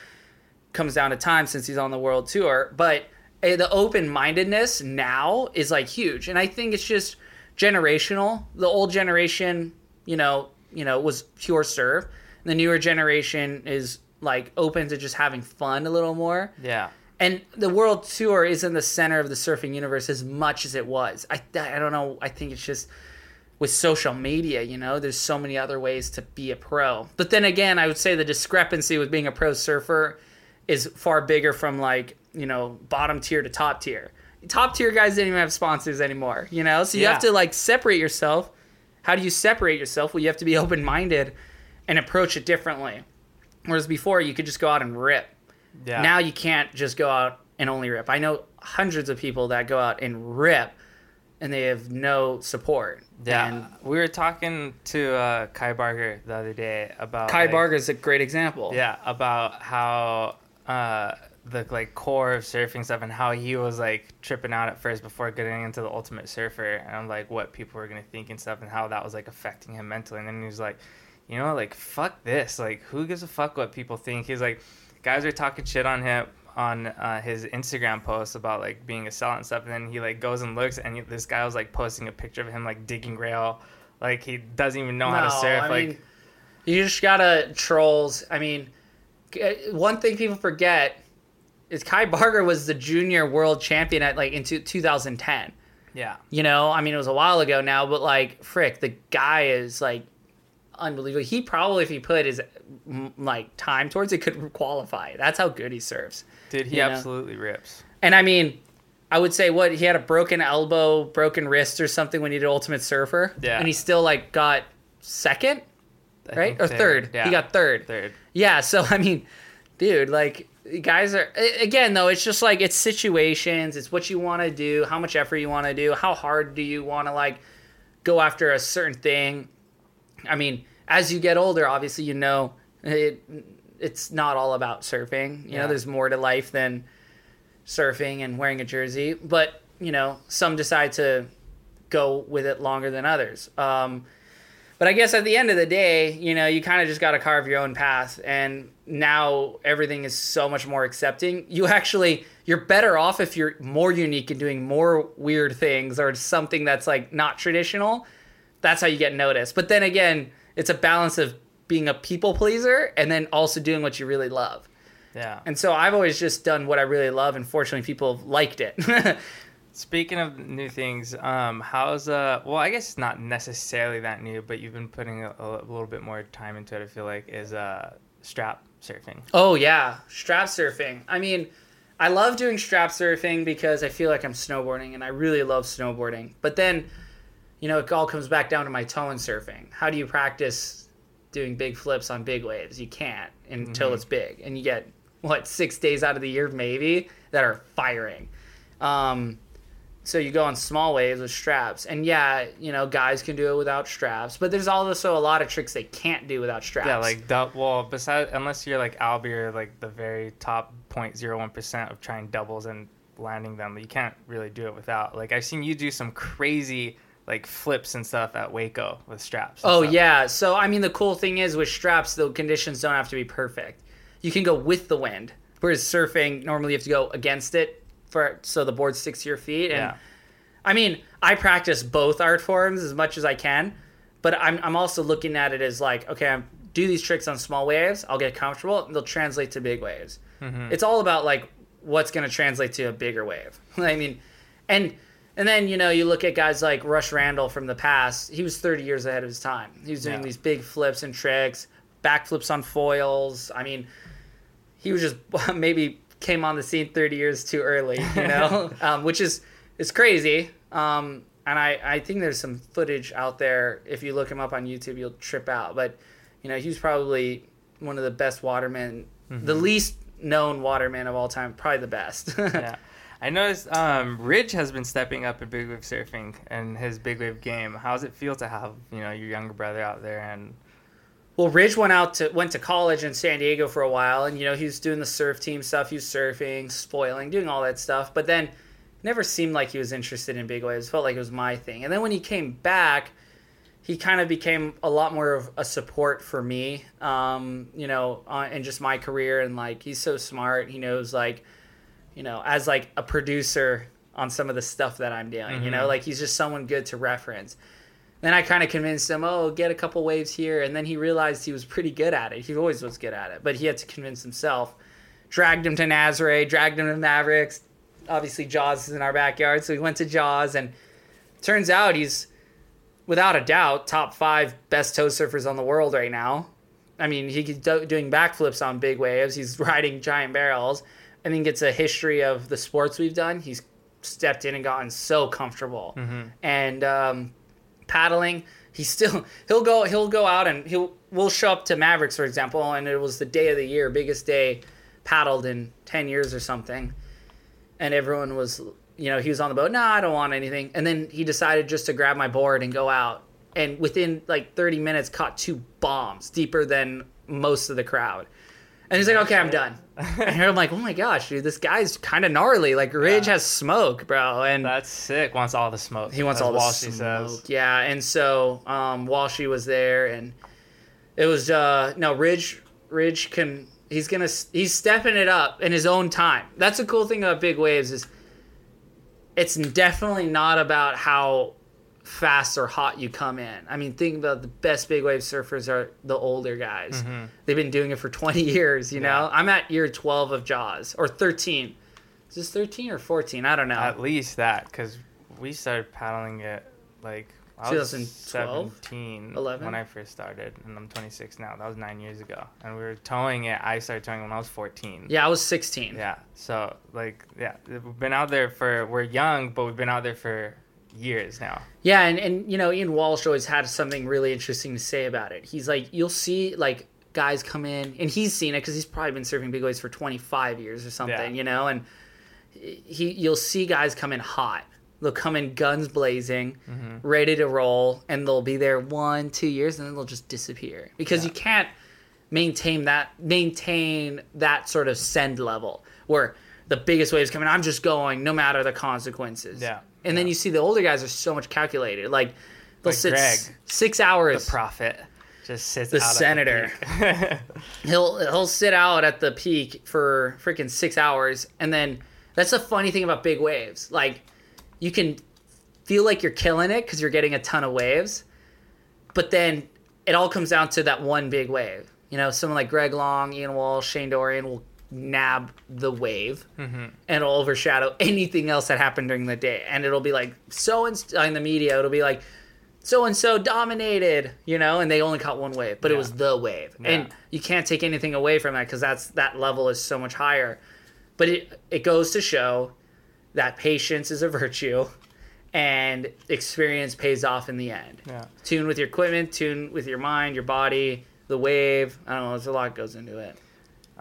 Comes down to time since he's on the world tour, but eh, the open mindedness now is like huge, and I think it's just generational. The old generation, you know, you know, was pure surf. The newer generation is like open to just having fun a little more. Yeah. And the world tour is in the center of the surfing universe as much as it was. I I don't know. I think it's just with social media, you know, there's so many other ways to be a pro. But then again, I would say the discrepancy with being a pro surfer is far bigger from like, you know, bottom tier to top tier. Top tier guys didn't even have sponsors anymore, you know? So you have to like separate yourself. How do you separate yourself? Well, you have to be open minded and approach it differently. Whereas before, you could just go out and rip. Yeah. Now you can't just go out and only rip. I know hundreds of people that go out and rip and they have no support. Yeah. And we were talking to uh, Kai Barger the other day about Kai like, Barger is a great example. Yeah, about how uh, the like core of surfing stuff and how he was like tripping out at first before getting into the Ultimate Surfer and like what people were gonna think and stuff and how that was like affecting him mentally. And then he was like, you know, like fuck this. Like who gives a fuck what people think? He's like, guys are talking shit on him on uh, his Instagram post about like being a sellout and stuff. And then he like goes and looks and he, this guy was like posting a picture of him like digging rail. Like he doesn't even know how to surf. I like mean, you just gotta trolls. I mean, one thing people forget is Kai Barger was the junior world champion at like into 2010. yeah, You know, I mean, it was a while ago now, but like, frick, the guy is like unbelievable. He probably, if he put his like time towards it, could qualify. That's how good he serves. dude, he You know? absolutely rips. And I mean, I would say what he had a broken elbow, broken wrist, or something when he did Ultimate Surfer. Yeah. And he still like got second, I right, or third. Yeah, He got third. third. Yeah. So I mean, dude, like guys are again though. It's just like it's situations. It's what you want to do, how much effort you want to do, how hard do you want to like go after a certain thing. I mean, as you get older, obviously you know it. It's not all about surfing. You Yeah. know, there's more to life than surfing and wearing a jersey. But you know, some decide to go with it longer than others. Um, but I guess at the end of the day, you know, you kind of just got to carve your own path. And now everything is so much more accepting. You actually, you're better off if you're more unique and doing more weird things or something that's like not traditional. That's how you get noticed. But then again, it's a balance of being a people pleaser and then also doing what you really love. Yeah. And so I've always just done what I really love, and fortunately, people have liked it. Speaking of new things, um, how's uh? Well, I guess it's not necessarily that new, but you've been putting a, a little bit more time into it. I feel like is uh strap surfing. Oh yeah, strap surfing. I mean, I love doing strap surfing because I feel like I'm snowboarding and I really love snowboarding. But then, you know, it all comes back down to my toe and surfing. How do you practice doing big flips on big waves? You can't until it's big, and you get what six days out of the year maybe that are firing. Um, so you go on small waves with straps, and yeah, you know, guys can do it without straps, but there's also a lot of tricks they can't do without straps. Yeah, like dou- well, besides unless you're like Albee or like the very top 0.01 percent of trying doubles and landing them, you can't really do it without. Like I've seen you do some crazy like flips and stuff at Waco with straps. Oh stuff. yeah. So I mean, the cool thing is with straps, the conditions don't have to be perfect. You can go with the wind, whereas surfing normally you have to go against it for so the board sticks to your feet. And Yeah. I mean, I practice both art forms as much as I can, but I'm I'm also looking at it as like, okay, I'm do these tricks on small waves, I'll get comfortable, and they'll translate to big waves. Mm-hmm. It's all about like what's going to translate to a bigger wave. I mean, and and then you know you look at guys like Rush Randle from the past. He was 30 years ahead of his time. He was doing Yeah. these big flips and tricks, backflips on foils. I mean, he was just maybe came on the scene 30 years too early, you know, um, which is is crazy. Um, and I, I think there's some footage out there. If you look him up on YouTube, you'll trip out. But you know, he was probably one of the best watermen, the least known waterman of all time, probably the best. yeah. I noticed um, Ridge has been stepping up in big wave surfing and his big wave game. How does it feel to have you know your younger brother out there and Well, Ridge went out to went to college in San Diego for a while, and you know he was doing the surf team stuff. He was surfing, foiling, doing all that stuff. But then, never seemed like he was interested in big waves. Felt like it was my thing. And then when he came back, he kind of became a lot more of a support for me. Um, you know, uh, and just my career. And like he's so smart. He knows like, you know, as like a producer on some of the stuff that I'm doing. You know, Mhm. like he's just someone good to reference. Then I kind of convinced him, oh, get a couple waves here. And then he realized he was pretty good at it. He always was good at it, but he had to convince himself. Dragged him to Nazare, dragged him to Mavericks. Obviously, Jaws is in our backyard, so he went to Jaws. And turns out he's, without a doubt, top five best tow surfers on the world right now. I mean, he's do, doing backflips on big waves. He's riding giant barrels. And then gets a history of the sports we've done. He's stepped in and gotten so comfortable. And um, paddling. He still he'll go he'll go out and he'll we'll show up to Mavericks for example, and it was the day of the year, biggest day paddled in ten years or something, and everyone was you know he was on the boat. Nah, I don't want anything. And then he decided just to grab my board and go out, and within like thirty minutes caught two bombs deeper than most of the crowd. And he's like, okay, I'm done. And I'm like, oh my gosh, dude, this guy's kind of gnarly. Like Ridge Yeah. has smoke, bro. And that's sick. Wants all the smoke. he wants all the Walshy smoke. says. Yeah, and so um, Walshy was there, and it was uh, no Ridge. Ridge can he's gonna he's stepping it up in his own time. That's the cool thing about big waves is it's definitely not about how fast or hot you come in. I mean, think about the best big wave surfers are the older guys. Mm-hmm. They've been doing it for 20 years, you know. I'm at year 12 of Jaws or 13. Is this 13 or 14? I don't know. At least that, because we started paddling it like I was 2012? 17 11? when I first started, and I'm 26 now. That was nine years ago, and we were towing it. I started towing when I was 14. yeah, I was 16. Yeah. So like, yeah, we've been out there for. We're young, but we've been out there for years now. Yeah, and, and you know, Ian Walsh always had something really interesting to say about it. He's like, you'll see like guys come in, and he's seen it because he's probably been surfing big waves for 25 years or something, Yeah. you know, and he you'll see guys come in hot. They'll come in guns blazing, mm-hmm. ready to roll, and they'll be there one, two years, and then they'll just disappear because Yeah. you can't maintain that maintain that sort of send level where the biggest waves come in. I'm just going no matter the consequences. Yeah. And then you see the older guys are so much calculated. Like they'll Like sit Greg. six hours. The prophet just sits. The senator. peak. he'll he'll sit out at the peak for freaking six hours, and then that's the funny thing about big waves. Like you can feel like you're killing it because you're getting a ton of waves, but then it all comes down to that one big wave. You know, someone like Greg Long, Ian Walsh, Shane Dorian will nab the wave mm-hmm. and it'll overshadow anything else that happened during the day. And it'll be like so and in the media, it'll be like so and so dominated, you know, and they only caught one wave, but it was the wave. And you can't take anything away from that because that's that level is so much higher. But it it goes to show that patience is a virtue and experience pays off in the end. yeah. Tune with your equipment, tune with your mind, your body, the wave. I don't know, there's a lot goes into it.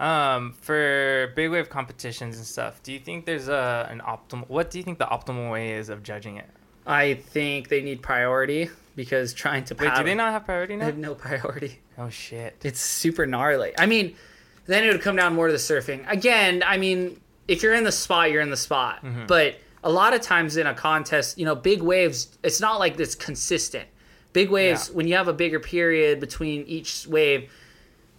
Um, for big wave competitions and stuff, do you think there's a an optimal? What do you think the optimal way is of judging it? I think they need priority because trying to Wait, do they not have priority now? They have no priority. Oh shit. It's super gnarly. I mean, then it would come down more to the surfing. Again, I mean, if you're in the spot, you're in the spot. But a lot of times in a contest, you know, big waves, it's not like it's consistent. Big waves, Yeah. when you have a bigger period between each wave,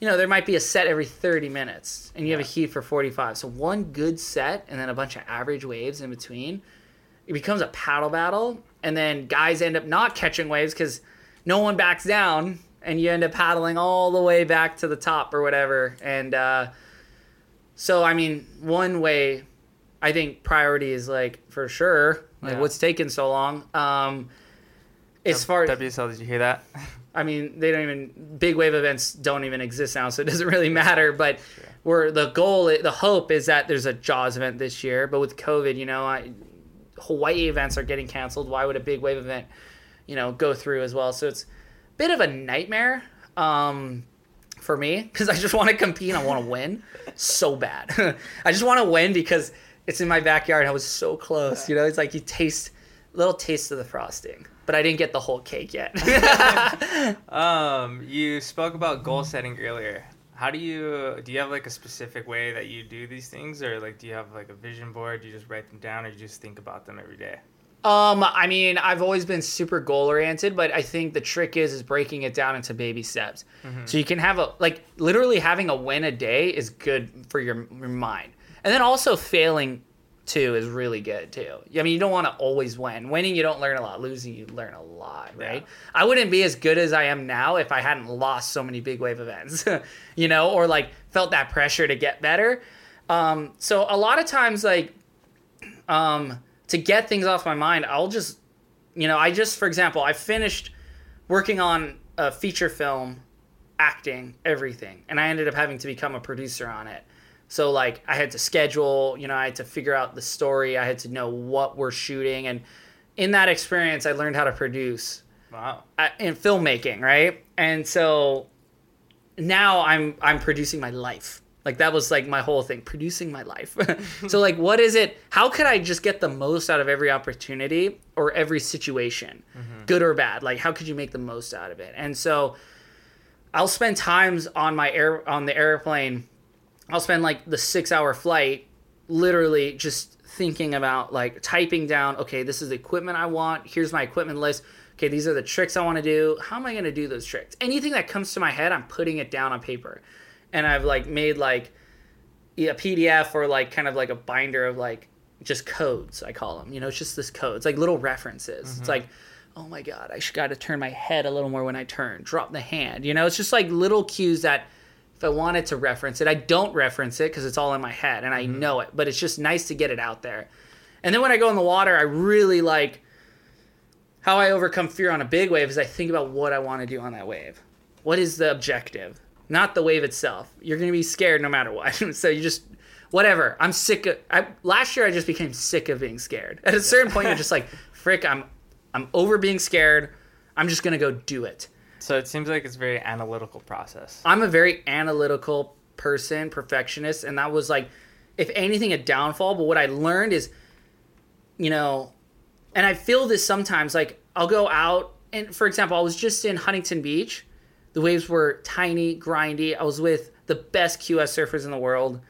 you know, there might be a set every 30 minutes and you have a heat for 45. So one good set and then a bunch of average waves in between, it becomes a paddle battle. And then guys end up not catching waves because no one backs down and you end up paddling all the way back to the top or whatever. And uh, so, I mean, one way I think priority is like for sure, like Yeah. what's taking so long. Um, as far as WSL, did you hear that? I mean, they don't even big wave events don't even exist now, so it doesn't really matter. But we're the goal, the hope is that there's a Jaws event this year. But with COVID, you know, I, Hawaii events are getting canceled. Why would a big wave event, you know, go through as well? So it's a bit of a nightmare um, for me because I just want to compete. And I want to win so bad. I just want to win because it's in my backyard. I was so close. You know, it's like you taste little taste of the frosting. But I didn't get the whole cake yet. Um, you spoke about goal setting earlier. How do you do? You have like a specific way that you do these things, or like do you have like a vision board? Do you just write them down, or you just think about them every day? Um, I mean, I've always been super goal oriented, but I think the trick is is breaking it down into baby steps. So you can have a like literally having a win a day is good for your, your mind, and then also failing too is really good too. I mean, you don't want to always win. Winning, you don't learn a lot. Losing, you learn a lot, right? I wouldn't be as good as I am now if I hadn't lost so many big wave events, you know, or like felt that pressure to get better. Um, so a lot of times, like um, to get things off my mind, I'll just, you know, I just, for example, I finished working on a feature film, acting, everything, and I ended up having to become a producer on it. So like I had to schedule, you know, I had to figure out the story, I had to know what we're shooting, and in that experience, I learned how to produce Wow. uh, in filmmaking, right? And so now I'm I'm producing my life. Like that was like my whole thing, producing my life. so like what is it? How could I just get the most out of every opportunity or every situation? Good or bad? Like how could you make the most out of it? And so I'll spend times on my air on the airplane. I'll spend like the 6-hour flight literally just thinking about like typing down, okay, this is the equipment I want. Here's my equipment list. Okay, these are the tricks I want to do. How am I going to do those tricks? Anything that comes to my head, I'm putting it down on paper. And I've like made like a PDF or like kind of like a binder of like just codes, I call them. You know, it's just this code. It's like little references. It's mm-hmm. like, oh my God, I should got to turn my head a little more when I turn, drop the hand. You know, it's just like little cues that if I wanted to reference it, I don't reference it because it's all in my head and I mm-hmm. know it, but it's just nice to get it out there. And then when I go in the water, I really like how I overcome fear on a big wave is I think about what I want to do on that wave. What is the objective? Not the wave itself. You're going to be scared no matter what. so you just whatever. I'm sick of I last year I just became sick of being scared. At a certain point you're just like, "Frick, I'm I'm over being scared. I'm just going to go do it." So it seems like it's a very analytical process. I'm a very analytical person, perfectionist, and that was like, if anything, a downfall. But what I learned is, you know, and I feel this sometimes. Like I'll go out, and for example, I was just in Huntington Beach. The waves were tiny, grindy. I was with the best QS surfers in the world,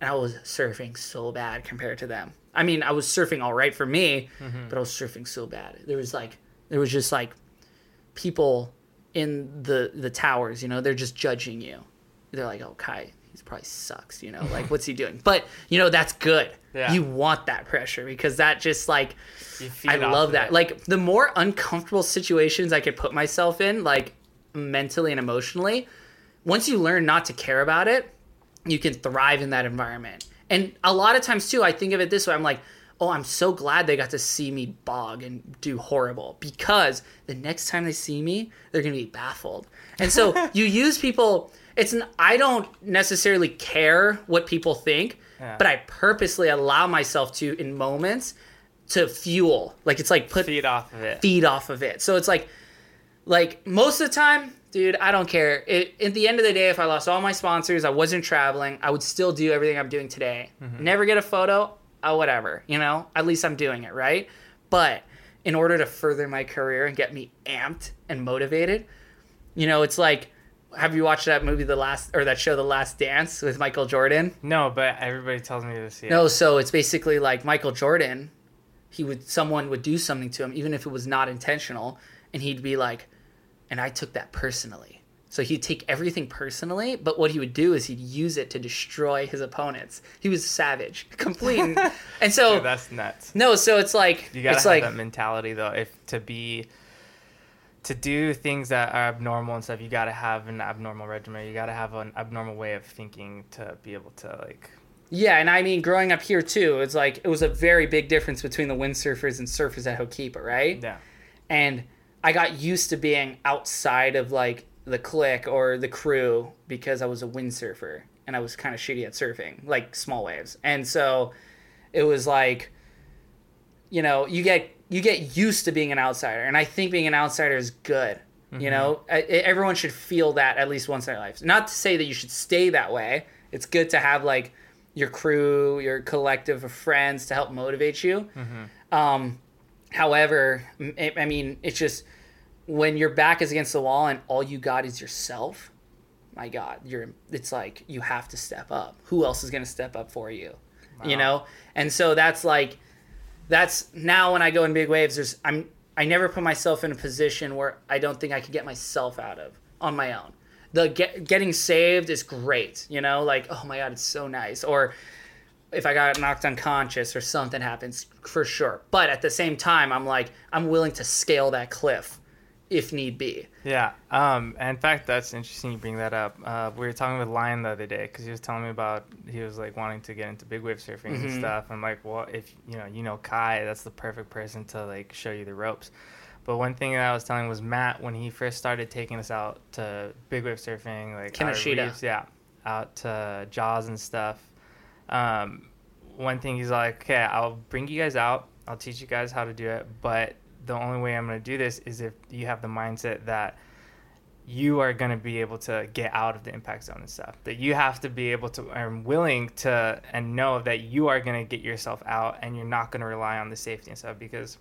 and I was surfing so bad compared to them. I mean, I was surfing all right for me, mm-hmm. but I was surfing so bad. There was like, there was just like people in the the towers. You know, they're just judging you. They're like, "Oh, Kai, he's probably sucks." You know, like what's he doing? But you know, that's good. Yeah. You want that pressure because that just like I love that. it. Like the more uncomfortable situations I could put myself in, like mentally and emotionally, once you learn not to care about it, you can thrive in that environment. And a lot of times too, I think of it this way. I'm like, oh, I'm so glad they got to see me bog and do horrible because the next time they see me, they're gonna be baffled. And so you use people. It's an, I don't necessarily care what people think, Yeah. but I purposely allow myself to in moments to fuel. Like it's like put feed off of it. feed off of it. So it's like like most of the time dude, I don't care. It, at the end of the day, if I lost all my sponsors, I wasn't traveling, I would still do everything I'm doing today. Mm-hmm. Never get a photo, oh, whatever, you know? At least I'm doing it, right? But in order to further my career and get me amped and motivated, you know, it's like, have you watched that movie, The Last, or that show, The Last Dance with Michael Jordan? No, but everybody tells me to see it. No, so it's basically like Michael Jordan. He would someone would do something to him, even if it was not intentional, and he'd be like, "And I took that personally." So he'd take everything personally, but what he would do is he'd use it to destroy his opponents. He was savage, complete, and, and so Dude, that's nuts. no. So it's like You gotta it's have like that mentality though. If to be to do things that are abnormal and stuff, you gotta have an abnormal regimen. You gotta have an abnormal way of thinking to be able to like. Yeah, and I mean, growing up here too, it's like it was a very big difference between the windsurfers and surfers at Ho'okipa, right? Yeah. And I got used to being outside of like the clique or the crew because I was a windsurfer and I was kind of shitty at surfing, like small waves. And so it was like, you know, you get you get used to being an outsider, and I think being an outsider is good. You know, I, I- everyone should feel that at least once in their lives. Not to say that you should stay that way. It's good to have like your crew, your collective of friends to help motivate you. Um, however, I mean, it's just when your back is against the wall and all you got is yourself. My God, you're. It's like you have to step up. Who else is going to step up for you? You know, and so that's like, that's now when I go in big waves. There's I'm I never put myself in a position where I don't think I could get myself out of on my own. The get, getting saved is great, you know, like oh my god, it's so nice. Or if I got knocked unconscious or something happens, for sure. But at the same time, I'm like I'm willing to scale that cliff if need be. Yeah. Um. and In fact, that's interesting. You bring that up. Uh, we were talking with Lion the other day because he was telling me about he was like wanting to get into big wave surfing and Mhm. stuff. I'm like, well, if you know, you know Kai, that's the perfect person to like show you the ropes. But one thing that I was telling was Matt when he first started taking us out to big wave surfing, like Kinoshita. reefs, yeah, out to Jaws and stuff. Um, one thing he's like, okay, I'll bring you guys out. I'll teach you guys how to do it, but the only way I'm going to do this is if you have the mindset that you are going to be able to get out of the impact zone and stuff. That you have to be able to and willing to and know that you are going to get yourself out and you're not going to rely on the safety and stuff because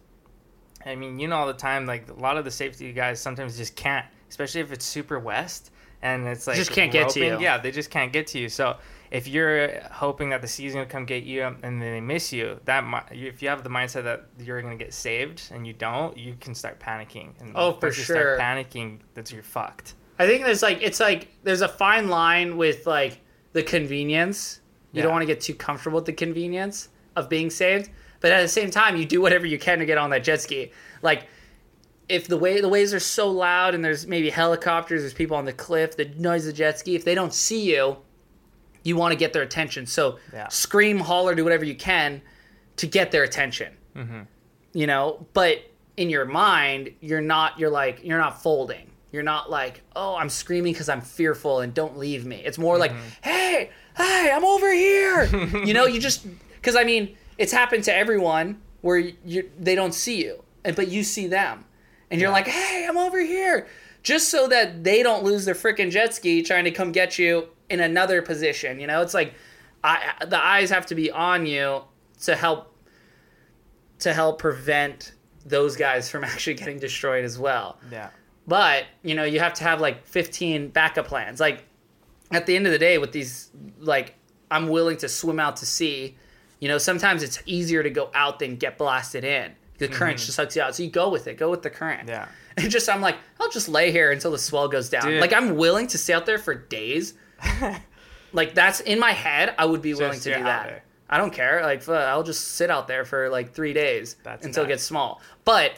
I mean, you know all the time like a lot of the safety guys sometimes just can't, especially if it's super west and it's like Just can't get to you. Yeah, they just can't get to you. So if you're hoping that the sea's gonna come get you and then they miss you, that if you have the mindset that you're gonna get saved and you don't, you can start panicking. And Oh, for you sure. Start panicking, that's you're fucked. I think there's like it's like there's a fine line with like the convenience. You don't want to get too comfortable with the convenience of being saved, but at the same time, you do whatever you can to get on that jet ski. Like if the way the waves are so loud and there's maybe helicopters, there's people on the cliff, the noise of the jet ski. If they don't see you, you want to get their attention. So Yeah. scream, holler, do whatever you can to get their attention. Mm-hmm. You know, but in your mind, you're not. You're like you're not folding. You're not like, oh, I'm screaming because I'm fearful and don't leave me. It's more like, hey, hey, I'm over here. you know, you just because I mean, it's happened to everyone where you they don't see you, and but you see them, and you're Yeah. like, hey, I'm over here, just so that they don't lose their freaking jet ski trying to come get you in another position. You know, it's like, I the eyes have to be on you to help to help prevent those guys from actually getting destroyed as well. Yeah. But, you know, you have to have like 15 backup plans. Like at the end of the day with these like I'm willing to swim out to sea, you know, sometimes it's easier to go out than get blasted in. The current just sucks you out. So you go with it. Go with the current. Mm-hmm. Yeah. And just I'm like, I'll just lay here until the swell goes down. Dude. Like I'm willing to stay out there for days. Like that's in my head. I would be willing to do that. I don't care. Like I'll just sit out there for like three days That's until it gets small. But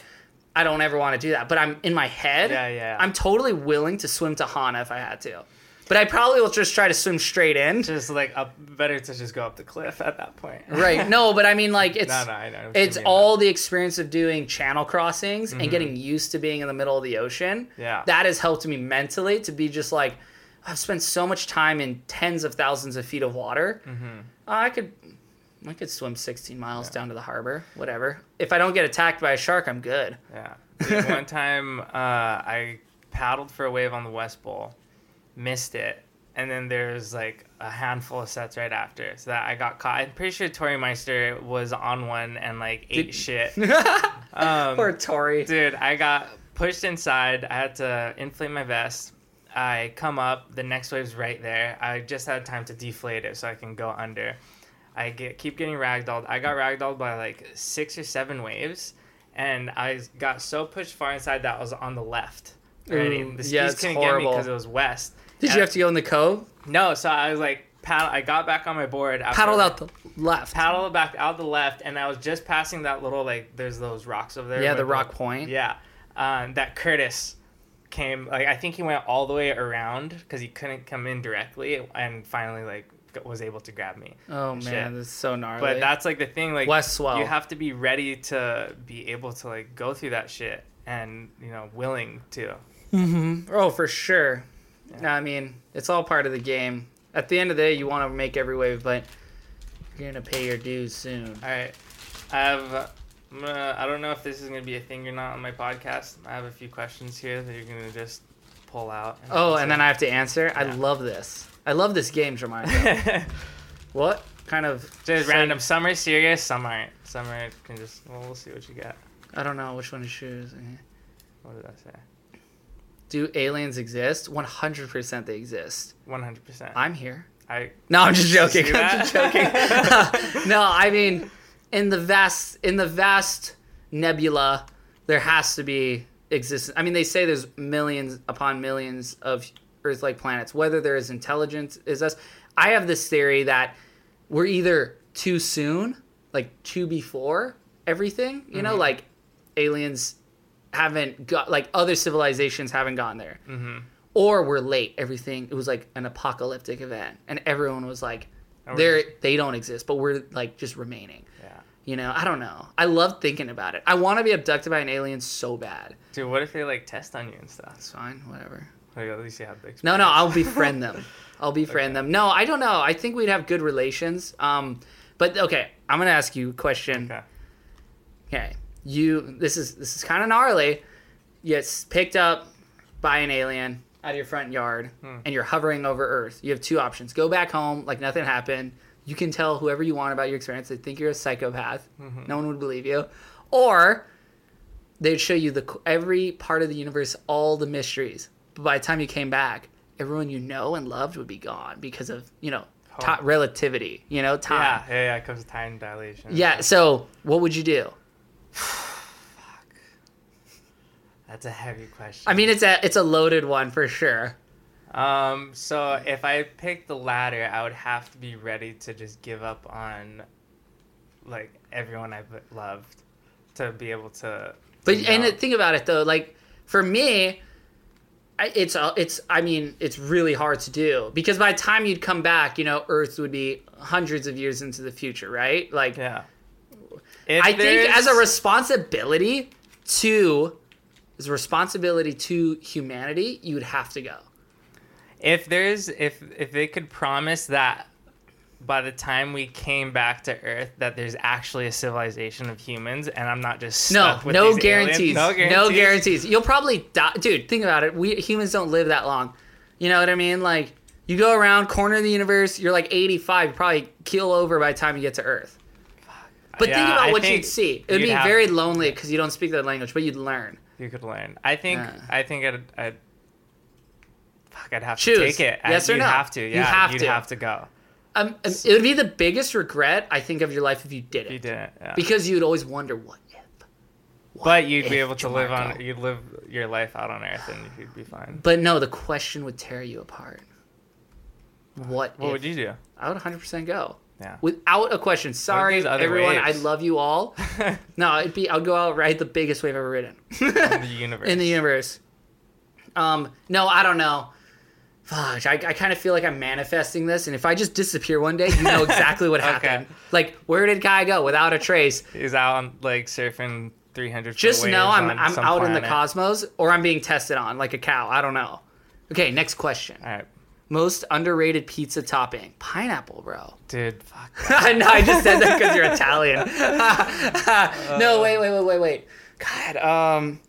I don't ever want to do that. But I'm in my head. Yeah, yeah. I'm totally willing to swim to Hana if I had to. But I probably will just try to swim straight in. Just like up, better to just go up the cliff at that point. Right. No, but I mean like it's No, no, I know it's all the experience of doing channel crossings and getting used to being in the middle of the ocean. Mm-hmm. Yeah. That has helped me mentally to be just like I've spent so much time in tens of thousands of feet of water. Mm-hmm. I could I could swim 16 miles down to the harbor, whatever. If I don't get attacked by a shark, I'm good. Yeah. Dude, one time, uh, I paddled for a wave on the West Bowl, missed it, and then there's like a handful of sets right after. So that I got caught. I'm pretty sure Tori Meister was on one and like ate Did- shit. Um, Poor Tori. Dude, I got pushed inside. I had to inflate my vest. I come up. The next wave's right there. I just had time to deflate it so I can go under. I get keep getting ragdolled. I got ragdolled by like six or seven waves, and I got so pushed far inside that I was on the left. Already, Ooh, the skis yeah, couldn't get me because it was west. Did And- you have to go in the cove? No, so I was like paddle. I got back on my board. Paddled out the left. paddle back out the left, and I was just passing that little like there's those rocks over there. Yeah, the rock point. Yeah, um, that Curtis came like I think he went all the way around because he couldn't come in directly, and finally like was able to grab me. Oh Shit. man, this is so gnarly. But that's like the thing, like West swell. you have to be ready to be able to like go through that shit, and you know willing to. Mm-hmm. oh, for sure. Yeah. I mean, it's all part of the game. At the end of the day, you want to make every wave, but you're gonna pay your dues soon. All right, I have. I'm gonna, I don't know if this is gonna be a thing or not on my podcast. I have a few questions here that you're gonna just pull out. Oh, and then I have to answer. I love this. I love this game, Jeremiah. what kind of just random. Some are serious, some aren't. Some are can just. Well, we'll see what you got. I don't know which one to choose. Eh. What did I say? Do aliens exist? 100% they exist. One hundred percent. I'm here. I No, I'm just joking. I'm just joking. no, I mean, in the vast in the vast nebula, there has to be existence. I mean, they say there's millions upon millions of Earth-like planets. Whether there is intelligence is us. I have this theory that we're either too soon, like too before everything. You know, Mhm. like aliens haven't got like other civilizations haven't gotten there mm-hmm. or we're late. Everything it was like an apocalyptic event, and everyone was like, Or "They're they don't exist," but we're like just remaining. You know, I don't know. I love thinking about it. I want to be abducted by an alien so bad. Dude, what if they like test on you and stuff? It's fine, whatever. Like at least you have the No, no. I'll befriend them. I'll befriend them. No, I don't know. I think we'd have good relations. Um, but okay, I'm gonna ask you a question. Okay. Okay, you. This is this is kind of gnarly. You get picked up by an alien out of your front yard, Hmm. and you're hovering over Earth. You have two options: go back home like nothing happened. You can tell whoever you want about your experience. They think you're a psychopath. Mhm. No one would believe you. Or they'd show you the every part of the universe, all the mysteries. But by the time you came back, everyone you know and loved would be gone because of you know Oh. relativity. You know, time. Yeah, yeah, yeah. It comes time dilation. Yeah. So what would you do? Fuck. That's a heavy question. I mean, it's a it's a loaded one for sure. Um, so if I picked the latter, I would have to be ready to just give up on like everyone I've loved to be able to. But to and think about it though, like for me, I, it's it's I mean it's really hard to do because by the time you'd come back, you know, Earth would be hundreds of years into the future, right? Like yeah. If I think as a responsibility to as a responsibility to humanity, you would have to go. If there's if if they could promise that by the time we came back to Earth that there's actually a civilization of humans and I'm not just No, with no guarantees. no guarantees. No guarantees. You'll probably die. Dude, think about it. We humans don't live that long. You know what I mean? Like, you go around, corner of the universe, you're like 85, you probably keel over by the time you get to Earth. But think about I what think you'd see. It would be very lonely because you don't speak that language, but you'd learn. You could learn. I think. Yeah. I think I'd. I'd fuck. I'd have Choose. to take it. Yes I, or you'd no? have to. You Yeah. have you'd to. have to go. Um, um, it would be the biggest regret, I think, of your life if you did it. You didn't. Yeah. Because you'd always wonder, what if? What but you'd be able to live on. You'd live your life out on Earth, and you'd be fine. But no, the question would tear you apart. What, What if? would you do? I would 100% go. Yeah. Without a question. Sorry, everyone. I love you all. No, it'd be I'll go out ride the biggest wave I've ever ridden in the universe. in the universe. Um, no, I don't know. Fuck, I, I kind of feel like I'm manifesting this, and if I just disappear one day, you know exactly what Okay. happened. Like, where did Guy go without a trace? He's out on like surfing 300. Just know I'm I'm out in the cosmos, or I'm being tested on like a cow. I don't know. Okay, next question. All right, Most underrated pizza topping? Pineapple, bro. dude. Fuck. I know. I just said that because you're Italian. no, wait, wait, wait, wait, wait. God, um,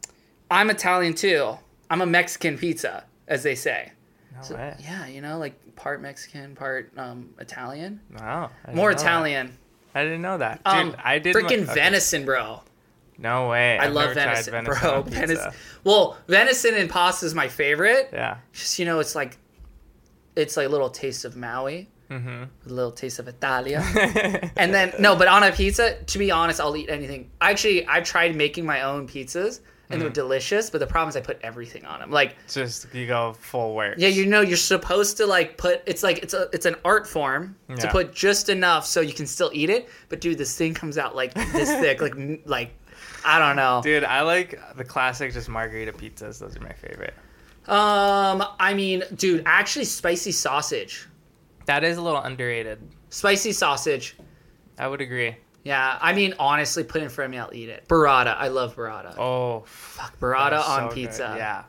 I'm Italian too. I'm a Mexican pizza, as they say. No So, way. yeah, you know, like part Mexican, part um, Italian. Wow. More know that. Italian. I didn't know that. Dude, Um, I did. freaking okay. venison, bro. No way. I I've love venison, venison bro. Venison. Well, venison and pasta is my favorite. Yeah. Just you know, it's like, it's like a little taste of Maui, Mm-hmm. a little taste of Italia, and then no, but on a pizza, to be honest, I'll eat anything. Actually, I've tried making my own pizzas, and they're Mm-hmm. delicious. But the problem is, I put everything on them. Like, Just you go full work. yeah, you know, you're supposed to like put. It's like it's a it's an art form to put just enough so you can still eat it. But dude, this thing comes out like this thick, like like I don't know. Dude, I like the classic just margherita pizzas. Those are my favorite. Um, I mean, dude, actually, spicy sausage, That is a little underrated. spicy sausage. I would agree. Yeah, I mean, honestly, put it in front of me, I'll eat it. Burrata, I love burrata. Oh, Fuck, burrata on so good. pizza. Yeah.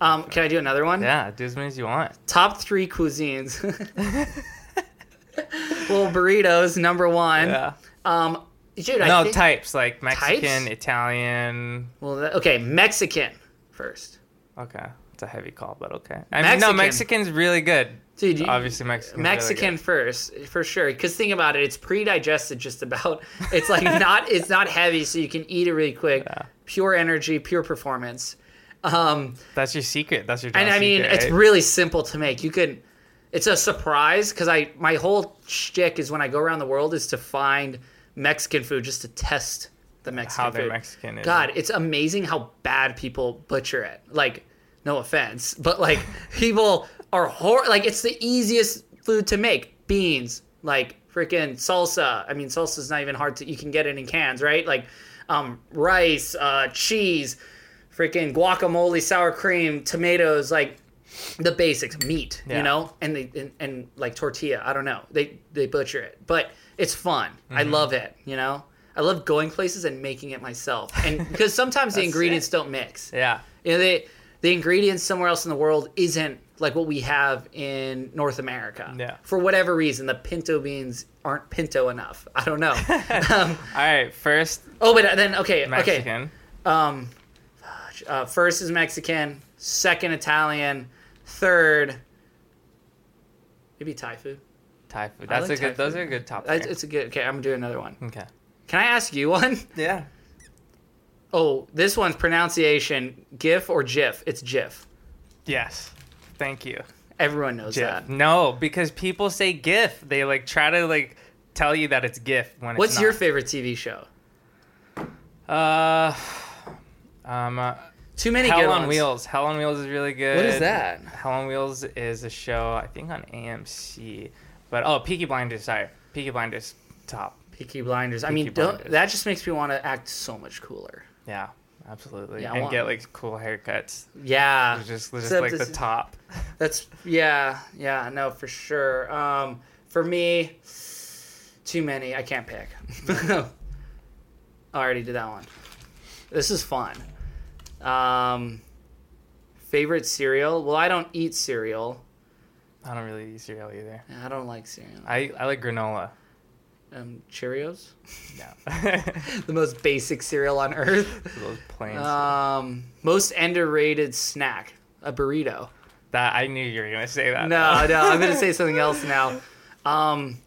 Um, can I do another one? Yeah, do as many as you want. Top three cuisines. well, burritos, number one. Yeah. Um, dude, I No think, types like Mexican, Types? Italian. well, that- okay, Mexican first. Okay, it's a heavy call, but okay. I mean, no, Mexican. Mexican's really good. Dude, you, Obviously, Mexican. Mexican first, for sure. Because think about it, it's pre-digested. Just about. It's like not. It's not heavy, so you can eat it really quick. Yeah. Pure energy, pure performance. Um, That's your secret. That's your. and I mean, secret, it's right? really simple to make. You can. It's a surprise because I my whole shtick is when I go around the world is to find Mexican food just to test the Mexican how they're food. Mexican. is. God, it's amazing how bad people butcher it. Like, no offense, but like people are hor- like it's the easiest food to make. Beans, like freaking salsa. I mean, salsa's not even hard to. You can get it in cans, right? Like, um, rice, uh, cheese, freaking guacamole, sour cream, tomatoes, like the basics. Meat, Yeah. you know, and they and, and like tortilla. I don't know. They they butcher it, but it's fun. I Mm-hmm. love it. You know. I love going places and making it myself, and because sometimes the ingredients sick. don't mix. Yeah. You know, they, the ingredients somewhere else in the world isn't like what we have in North America. Yeah. For whatever reason, the pinto beans aren't pinto enough. I don't know. um, All right. First oh, but then okay, okay. Mexican. Um, uh, first is Mexican, second Italian, third maybe Thai food. Thai food. That's like a good. Thai Those food. are good top. It's, it's a good. Okay, I'm gonna do another one. Okay. Can I ask you one? Yeah. Oh, this one's pronunciation GIF or GIF. It's GIF. Yes. Thank you. Everyone knows GIF. that. No, because people say GIF. They like try to like tell you that it's GIF when What's it's your favorite TV show? Uh, um, uh, Too many Hell on ones. Wheels. Hell on Wheels is really good. What is that? Hell on Wheels is a show I think on AMC, but oh, Peaky Blinders. Sorry, Peaky Blinders top. Peaky Blinders. I Peaky mean, don't, Blinders. that just makes me want to act so much cooler. Yeah, absolutely. Yeah, and want- get like cool haircuts. Yeah, It's just, it's just like the top. that's yeah, yeah. No, for sure. Um, for me, too many. I can't pick. I already did that one. This is fun. Um, favorite cereal? Well, I don't eat cereal. I don't really eat cereal either. I don't like cereal. I, I like granola. Um, Cheerios, Yeah. the most basic cereal on earth. Those plain. Um, most underrated snack, a burrito. that I knew you were gonna say that. No, no, I'm gonna say something else now. Um,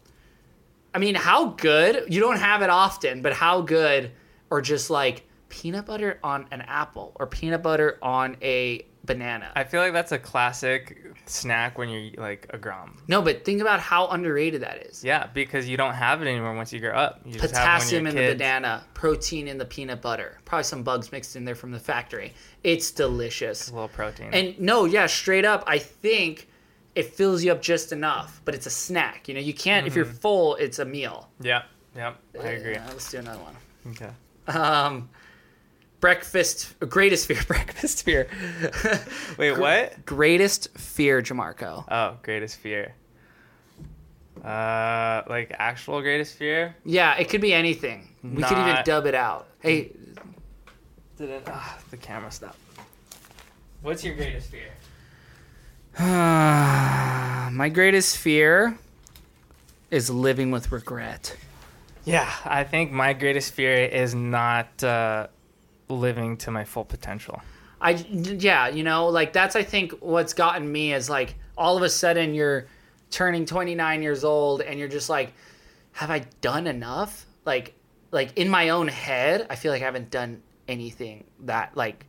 I mean, how good? You don't have it often, but how good? Or just like peanut butter on an apple, or peanut butter on a banana. I feel like that's a classic snack when you're like a grom. no, but think about how underrated that is. Yeah, because you don't have it anymore once you grow up. You Potassium in you're the banana, protein in the peanut butter, probably some bugs mixed in there from the factory. It's delicious. A little protein. And no, yeah, straight up, I think it fills you up just enough, but it's a snack. You know, you can't, if you're full, it's a meal. yeah, yeah, I agree. Yeah, let's do another one. Okay. Um, breakfast, greatest fear, breakfast fear. Wait, what? greatest fear, Jamarco. Oh, greatest fear. Uh, like actual greatest fear? Yeah, it could be anything. We could even dub it out. Hey, Did it? Ah, the camera stopped. What's your greatest fear? my greatest fear is living with regret. Yeah, I think my greatest fear is not uh, living to my full potential. I yeah, you know, like that's I think what's gotten me is like all of a sudden you're turning 29 years old and you're just like have I done enough? Like like in my own head, I feel like I haven't done anything that like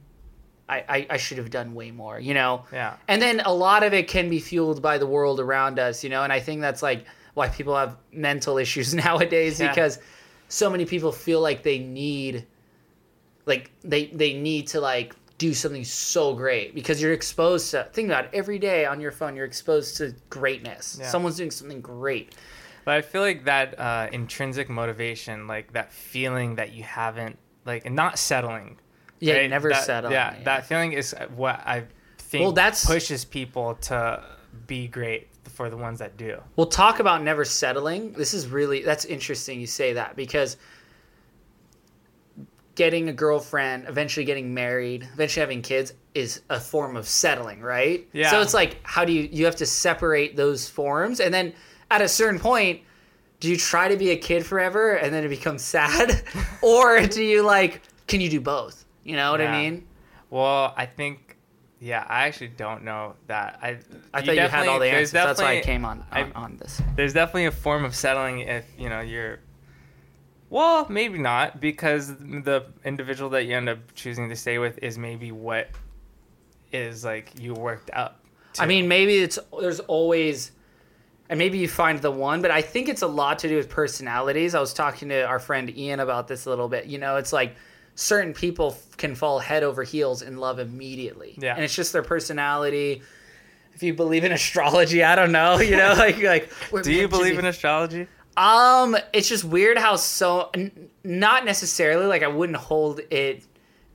I, I, I should have done way more, you know? Yeah. And then a lot of it can be fueled by the world around us, you know? And I think that's like why people have mental issues nowadays Yeah. because so many people feel like they need like they they need to like do something so great because you're exposed to think about it, every day on your phone you're exposed to greatness. Yeah. Someone's doing something great. But I feel like that uh, intrinsic motivation, like that feeling that you haven't, like, and not settling. Yeah, right? never That- settle. Yeah, that feeling is what I think Well, that's- pushes people to be great for the ones that do. We'll talk about never settling. This is really that's interesting you say that because getting a girlfriend, eventually getting married, eventually having kids is a form of settling, right? Yeah. So it's like how do you you have to separate those forms and then at a certain point do you try to be a kid forever and then it becomes sad or do you like can you do both? You know what Yeah. I mean? Well, I think, yeah, I actually don't know that. I I thought you had all the answers. That's why I came on I- on, on this. there's definitely a form of settling if you know you're well maybe not because the individual that you end up choosing to stay with is maybe what is like you worked up to. I mean, maybe it's there's always, and maybe you find the one, but I think it's a lot to do with personalities. I was talking to our friend Ian about this a little bit. You know, it's like certain people f- can fall head over heels in love immediately. Yeah. and it's just their personality. If you believe in astrology, I don't know. You know, like like. do you believe in astrology um, it's just weird how so n- not necessarily like I wouldn't hold it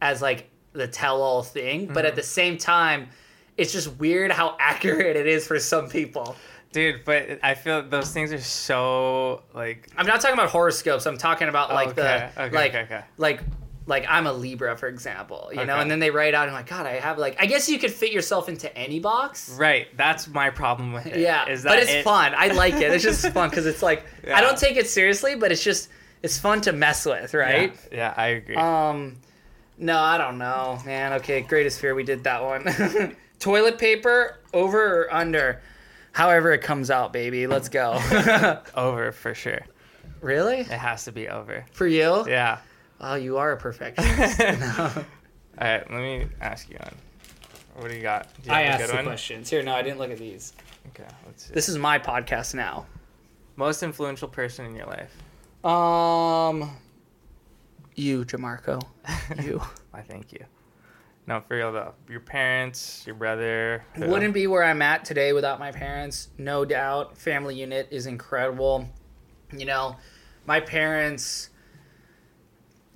as like the tell-all thing, but Mm-hmm. at the same time, it's just weird how accurate it is for some people. dude but i feel those things are so like I'm not talking about horoscopes. I'm talking about like Okay, the okay, like okay, okay. like like I'm a Libra, for example. You know, and then they write out, I'm like, God, I have like I guess you could fit yourself into any box. right that's my problem with it Yeah, is that but it's it- fun. I like it. It's just fun because it's like Yeah. I don't take it seriously, but it's just it's fun to mess with, yeah, right? yeah i agree Um, no, I don't know, man. Okay, greatest fear. We did that one. Toilet paper over or under, however it comes out, baby. Let's go. over for sure really? it has to be over For you? yeah Oh, you are a perfectionist. all right let me ask you one what do you got do you I asked the one? questions. Here, no, I didn't look at these. okay let's see This is my podcast now. most influential person in your life Um, you, Jamarco. You. I thank you. No, for real though. Your parents, your brother. who? Wouldn't be where I'm at today without my parents, no doubt. Family unit is incredible. You know, my parents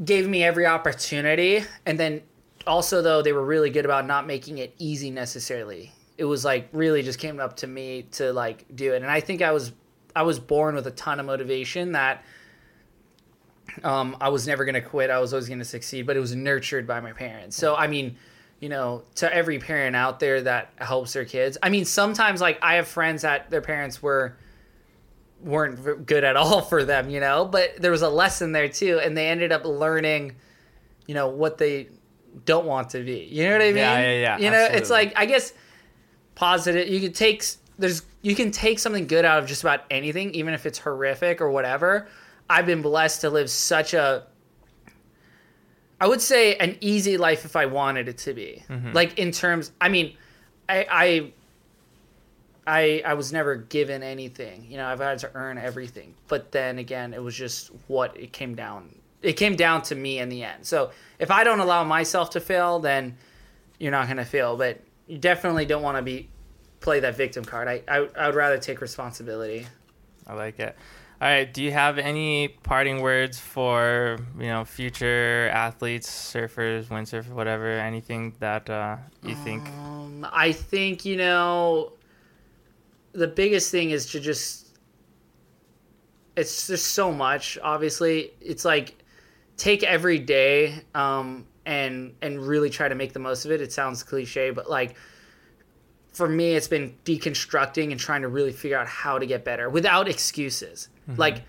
gave me every opportunity, and then also though they were really good about not making it easy necessarily. It was like really just came up to me to like do it, and I think I was I was born with a ton of motivation that um, I was never going to quit. I was always going to succeed, but it was nurtured by my parents. So, I mean, you know, to every parent out there that helps their kids. I mean, sometimes like I have friends that their parents were weren't good at all for them, you know, but there was a lesson there too, and they ended up learning, you know, what they don't want to be. You know what I mean? Yeah, yeah, yeah, You know, it's like I guess positive. You can take there's you can take something good out of just about anything, even if it's horrific or whatever. I've been blessed to live such a I would say an easy life if I wanted it to be. Mm-hmm. Like in terms I mean, I I I I was never given anything. You know, I've had to earn everything. But then again, it was just what it came down. It came down to me in the end. So if I don't allow myself to fail, then you're not gonna fail. But you definitely don't want to be play that victim card. I, I I would rather take responsibility. I like it. All right. Do you have any parting words for you know future athletes, surfers, windsurfers, whatever? Anything that uh, you think? Um, I think you know the biggest thing is to just it's just so much. Obviously, it's like take every day um, and and really try to make the most of it. It sounds cliche, but like for me, it's been deconstructing and trying to really figure out how to get better without excuses. Like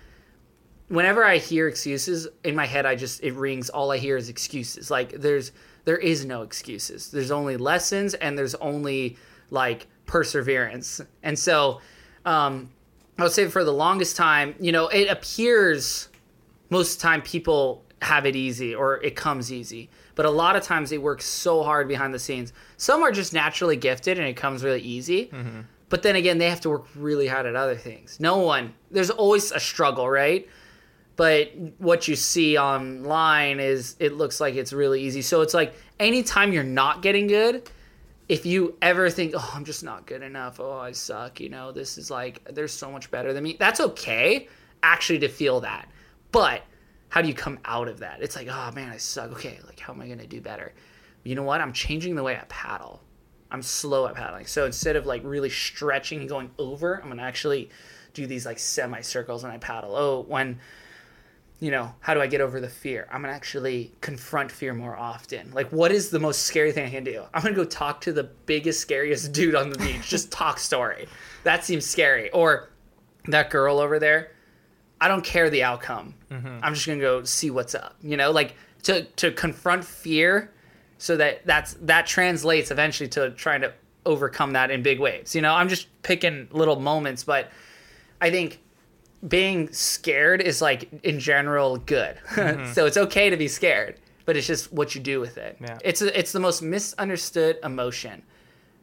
whenever I hear excuses in my head, I just it rings. All I hear is excuses. Like there's there is no excuses. There's only lessons and there's only like perseverance. And so, um, I would say for the longest time, you know, it appears most of the time people have it easy or it comes easy. But a lot of times they work so hard behind the scenes. Some are just naturally gifted and it comes really easy. But then again, they have to work really hard at other things. No one, there's always a struggle, right? But what you see online is it looks like it's really easy. So it's like anytime you're not getting good, if you ever think, oh, I'm just not good enough, oh, I suck, you know, this is like, there's so much better than me, that's okay actually to feel that. But how do you come out of that? It's like, oh man, I suck. Okay, like, how am I going to do better? You know what? I'm changing the way I paddle. I'm slow at paddling. So instead of like really stretching and going over, I'm going to actually do these like semicircles when I paddle. Oh, when you know, how do I get over the fear? I'm gonna actually confront fear more often. Like, what is the most scary thing I can do? I'm gonna go talk to the biggest, scariest dude on the beach. Just talk story. That seems scary. Or that girl over there. I don't care the outcome. Mm-hmm. I'm just gonna go see what's up. You know, like to to confront fear, so that that's that translates eventually to trying to overcome that in big waves. You know, I'm just picking little moments, but I think being scared is like in general good. Mm-hmm. so it's okay to be scared, but it's just what you do with it. Yeah. It's it's the most misunderstood emotion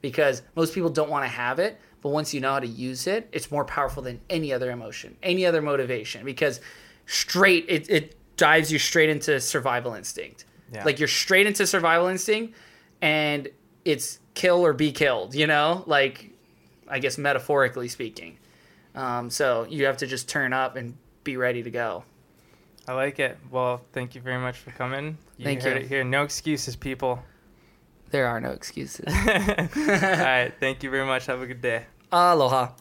because most people don't want to have it, but once you know how to use it, it's more powerful than any other emotion, any other motivation because straight it, it dives you straight into survival instinct. Yeah. Like you're straight into survival instinct and it's kill or be killed, you know? Like I guess metaphorically speaking. Um, so you have to just turn up and be ready to go. I like it. Well, thank you very much for coming. You Thank heard you. it here. No excuses, people. There are no excuses. All right. Thank you very much. Have a good day. Aloha.